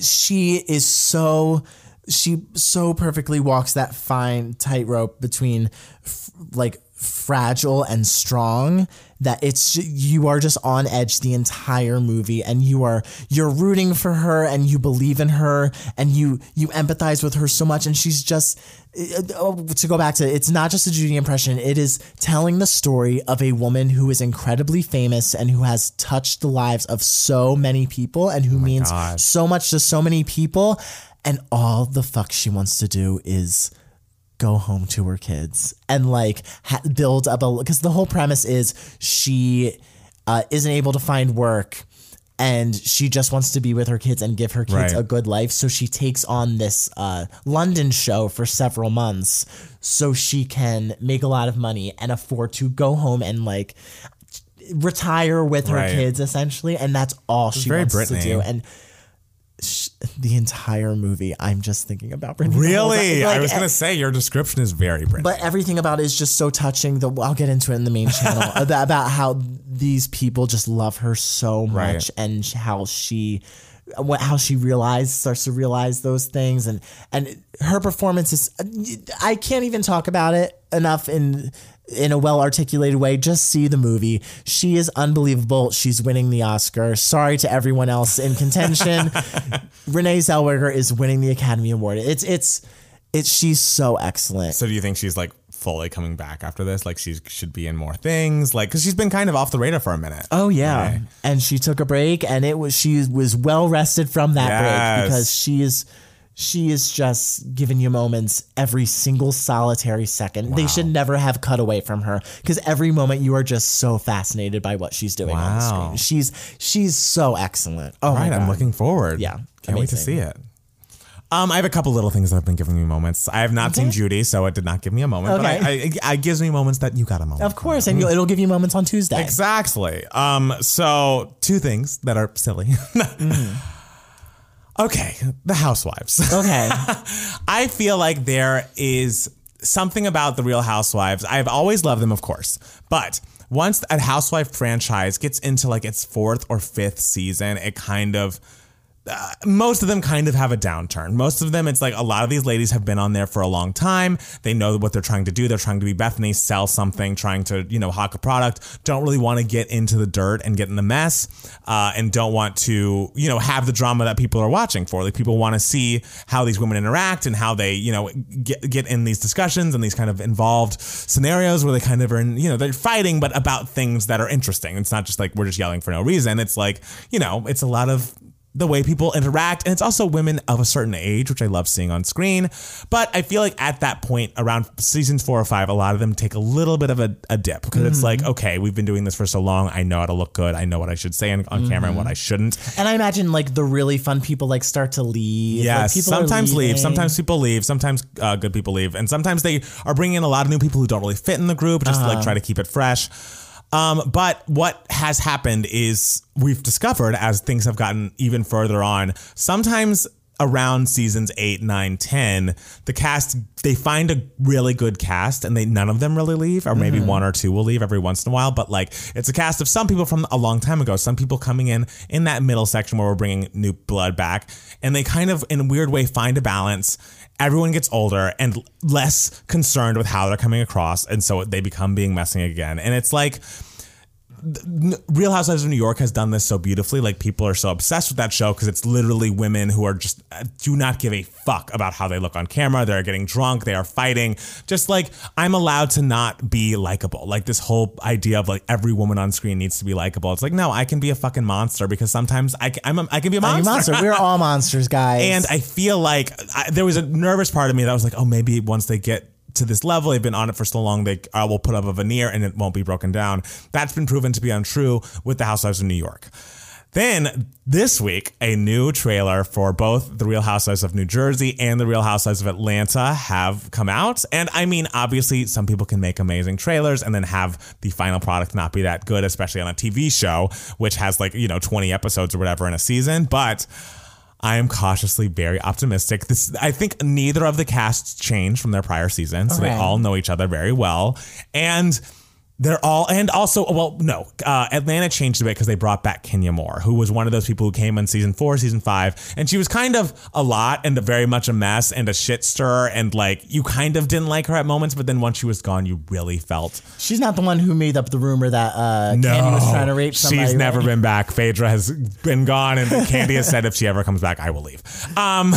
B: she is so she so perfectly walks that fine tightrope between f- like fragile and strong that it's you are just on edge the entire movie and you are you're rooting for her and you believe in her and you you empathize with her so much and she's just uh, oh, to go back to it's not just a Judy impression it is telling the story of a woman who is incredibly famous and who has touched the lives of so many people and who oh means
C: God.
B: so much to so many people and all the fuck she wants to do is go home to her kids and like ha- build up a because the whole premise is she uh, isn't able to find work and she just wants to be with her kids and give her kids
C: Right.
B: a good life. So she takes on this uh, London show for several months so she can make a lot of money and afford to go home and like retire with her
C: Right.
B: kids essentially. And that's all she wants
C: Britney.
B: to do. And the entire movie, I'm just thinking about whole
C: Really?
B: time.
C: I was eh, gonna say your description is very Britney.
B: but everything about it is just so touching. The, I'll get into it in the main channel about, about how these people just love her so much
C: Right.
B: and how she what how she realized starts to realize those things. And and her performance is I can't even talk about it enough in in a well articulated way. Just see the movie. She is unbelievable. She's winning the oscar. Sorry to everyone else in contention. Renee zellweger is winning the academy award. It's it's it's she's so excellent.
C: So do you think she's like fully coming back after this? Like she should be in more things? Like because she's been kind of off the radar for a minute.
B: Oh yeah,
C: Okay.
B: and she took a break, and it was she was well rested from that
C: Yes.
B: break because she is she is just giving you moments every single solitary second. They should never have cut away from her because every moment you are just so fascinated by what she's doing on the
C: Wow.
B: screen. She's she's so excellent. Oh
C: Right, I'm looking forward.
B: Yeah,
C: can't wait to see it. Um, I have a couple little things that have been giving me moments. I have not seen Judy, so it did not give me a moment.
B: Okay.
C: But I, I, it gives me moments that you got a moment.
B: Of course, and it'll give you moments on Tuesday.
C: Exactly. Um, so two things that are silly. Okay, the housewives.
B: Okay.
C: I feel like there is something about the Real Housewives. I've always loved them, of course, but once a housewife franchise gets into like its fourth or fifth season, it kind of most of them kind of have a downturn. Most of them, it's like a lot of these ladies have been on there for a long time. They know what they're trying to do. They're trying to be Bethenny, sell something, trying to, you know, hawk a product. Don't really want to get into the dirt and get in the mess, uh, and don't want to, you know, have the drama that people are watching for. Like people want to see how these women interact and how they, you know, get get in these discussions and these kind of involved scenarios where they kind of are, in, you know, they're fighting, but about things that are interesting. It's not just like we're just yelling for no reason. It's like, you know, it's a lot of the way people interact. And it's also women of a certain age, which I love seeing on screen. But I feel like at that point, around seasons four or five, a lot of them take a little bit of a, a dip because it's like, okay, we've been doing this for so long. I know how to look good. I know what I should say on, on camera and what I shouldn't.
B: and I imagine like the really fun people like start to leave.
C: Yes,
B: like,
C: sometimes leave. Sometimes people leave. Sometimes uh, good people leave, and sometimes they are bringing in a lot of new people who don't really fit in the group, just
B: Uh-huh.
C: like try to keep it fresh. Um, but what has happened is we've discovered as things have gotten even further on, sometimes around seasons 8 9 10 the cast they find a really good cast and they none of them really leave or maybe one or two will leave every once in a while but like it's a cast of some people from a long time ago some people coming in in that middle section where we're bringing new blood back and they kind of in a weird way find a balance everyone gets older and less concerned with how they're coming across and so they become being messing again. And it's like Real Housewives of New York has done this so beautifully. Like people are so obsessed with that show because it's literally women who are just uh, do not give a fuck about how they look on camera. They're getting drunk. They are fighting. Just like I'm allowed to not be likable. Like this whole idea of like every woman on screen needs to be likable. It's like no, I can be a fucking monster because sometimes I can, I'm a, I can be a monster.
B: monster. We're all monsters, guys.
C: And I feel like I, there was a nervous part of me that was like, oh, maybe once they get to this level, they've been on it for so long, they uh, will put up a veneer and it won't be broken down. That's been proven to be untrue with the Housewives of New York. Then this week, a new trailer for both The Real Housewives of New Jersey and The Real Housewives of Atlanta have come out. And I mean, obviously, some people can make amazing trailers and then have the final product not be that good, especially on a TV show, which has like, you know, 20 episodes or whatever in a season. But I am cautiously very optimistic. This I think neither of the casts changed from their prior season, so they all know each other very well, and they're all and also well no uh, Atlanta changed a bit because they brought back Kenya Moore, who was one of those people who came in season four, season five, and she was kind of a lot and very much a mess and a shit stir, and like you kind of didn't like her at moments, but then once she was gone, you really felt
B: she's not the one who made up the rumor that uh, Kandi was trying to rape somebody.
C: She's never
B: right?
C: been back. Phaedra has been gone, and Kandi has said if she ever comes back, I will leave. Um,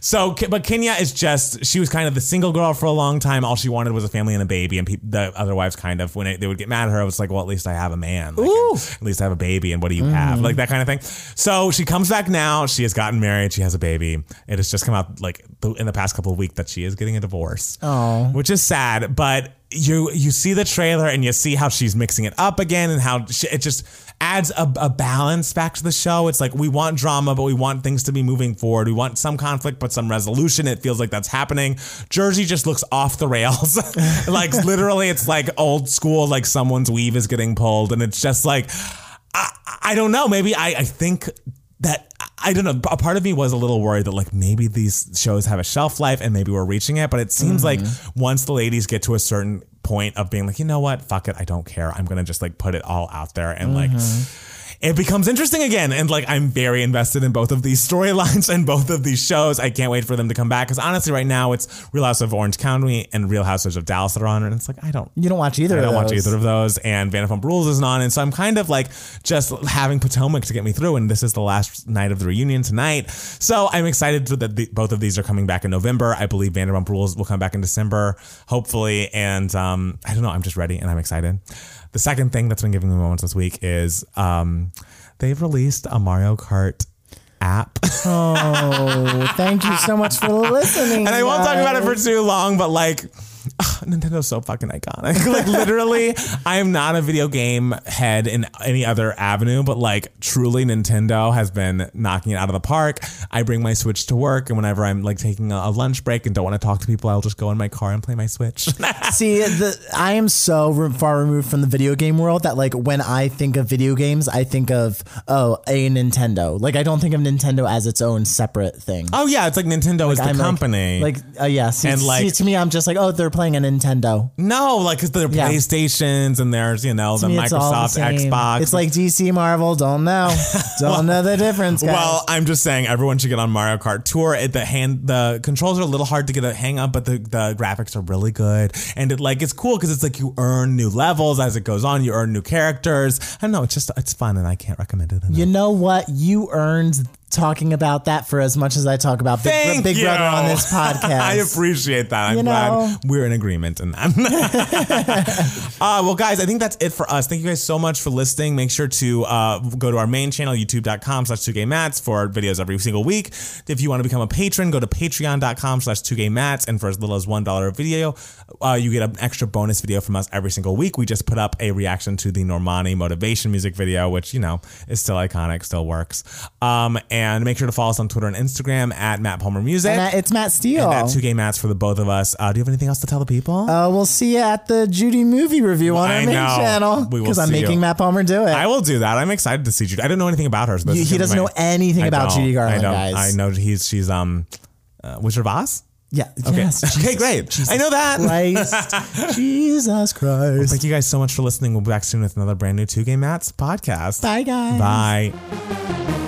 C: so, but Kenya is just she was kind of the single girl for a long time. All she wanted was a family and a baby, and peop the other wives kind of when it, they would get mad at her, it was like, well, at least I have a man. Like,
B: Ooh.
C: At least I have a baby, and what do you have? Mm. Like that kind of thing. So she comes back now. She has gotten married. She has a baby. It has just come out like in the past couple of weeks that she is getting a divorce,
B: Oh.
C: which is sad, but you you see the trailer and you see how she's mixing it up again and how she, it just adds a, a balance back to the show. It's like we want drama, but we want things to be moving forward. We want some conflict, but some resolution. It feels like that's happening. Jersey just looks off the rails. like literally, it's like old school, like someone's weave is getting pulled. And it's just like, I, I don't know. Maybe I, I think that I don't know. A part of me was a little worried that like maybe these shows have a shelf life and maybe we're reaching it. But it seems like mm-hmm. once the ladies get to a certain point of being like, you know what, fuck it, I don't care. I'm gonna just like put it all out there and like mm-hmm. It becomes interesting again. And like, I'm very invested in both of these storylines and both of these shows. I can't wait for them to come back. Cause honestly, right now it's Real House of Orange County and Real Houses of Dallas that are on. And it's like, I don't,
B: You don't watch either.
C: I don't watch either of those. And Vanderpump Rules isn't on. And so I'm kind of like just having Potomac to get me through. And this is the last night of the reunion tonight. So I'm excited that the, both of these are coming back in November. I believe Vanderpump Rules will come back in December, hopefully. And um, I don't know. I'm just ready and I'm excited. The second thing that's been giving me moments this week is um, they've released a Mario Kart app.
B: Oh, thank you so much for listening.
C: and I won't talk about it for too long, but like ugh, Nintendo's so fucking iconic. like literally, I am not a video game head in any other avenue, but like truly Nintendo has been knocking it out of the park. I bring my Switch to work and whenever I'm like taking a, lunch break and don't want to talk to people, I'll just go in my car and play my Switch.
B: See, the, I am so far removed from the video game world that like when I think of video games, I think of oh a Nintendo. Like I don't think of Nintendo as its own separate thing.
C: oh yeah, it's like Nintendo is the
B: I'm like-
C: company.
B: Like, uh, yeah, see,
C: And, like-
B: see, to me, I'm just like, oh, they're playing a Nintendo.
C: no, like because there are
B: Yeah.
C: PlayStations and there's you know the
B: To me, it's all the
C: Microsoft
B: same.
C: Xbox.
B: It's like DC, Marvel. Don't know. Don't know the difference, guys.
C: Well, I'm just saying everyone should get on Mario Kart Tour. It, the hand, the controls are a little hard to get a hang of, but the, the graphics are really good, and it like it's cool because it's like you earn new levels as it goes on. You earn new characters. I don't know. It's just it's fun, and I can't recommend it enough.
B: you know what? You earned talking about that for as much as I talk about Big,
C: Thank
B: Big
C: you.
B: Brother on this podcast.
C: I appreciate that. I'm
B: You
C: glad
B: know.
C: we're in agreement in that. uh, well, guys, I think that's it for us. Thank you guys so much for listening. Make sure to uh, go to our main channel, youtube.com slash 2gaymats for videos every single week. If you want to become a patron, go to patreon.com slash 2gaymats. And for as little as $1 a video, uh, you get an extra bonus video from us every single week. We just put up a reaction to the Normani motivation music video, which, you know, is still iconic, still works. Um, and make sure to follow us on Twitter and Instagram at Matt Palmer Music.
B: And that- it's Matt Steele.
C: And at two gay mats for the both of us. Uh, do you have anything else to tell the people?
B: Uh, we'll see you at the Judy movie review on
C: I
B: our main
C: know.
B: channel
C: We will
B: because I'm
C: see
B: making
C: you.
B: Matt Palmer do it.
C: I will do that. I'm excited to see Judy. I don't know anything about her. So this
B: You-
C: is
B: he
C: gonna
B: doesn't
C: be
B: know anything
C: I
B: about
C: don't.
B: Judy Garland,
C: I don't.
B: guys.
C: I know he's she's um, uh, Wizard of Oz.
B: yeah.
C: Okay.
B: Yes.
C: okay, great. I know that.
B: Christ. Jesus Christ.
C: Thank you guys so much for listening. We'll be back soon with another brand new Two Gay Mats podcast.
B: Bye, guys.
C: Bye.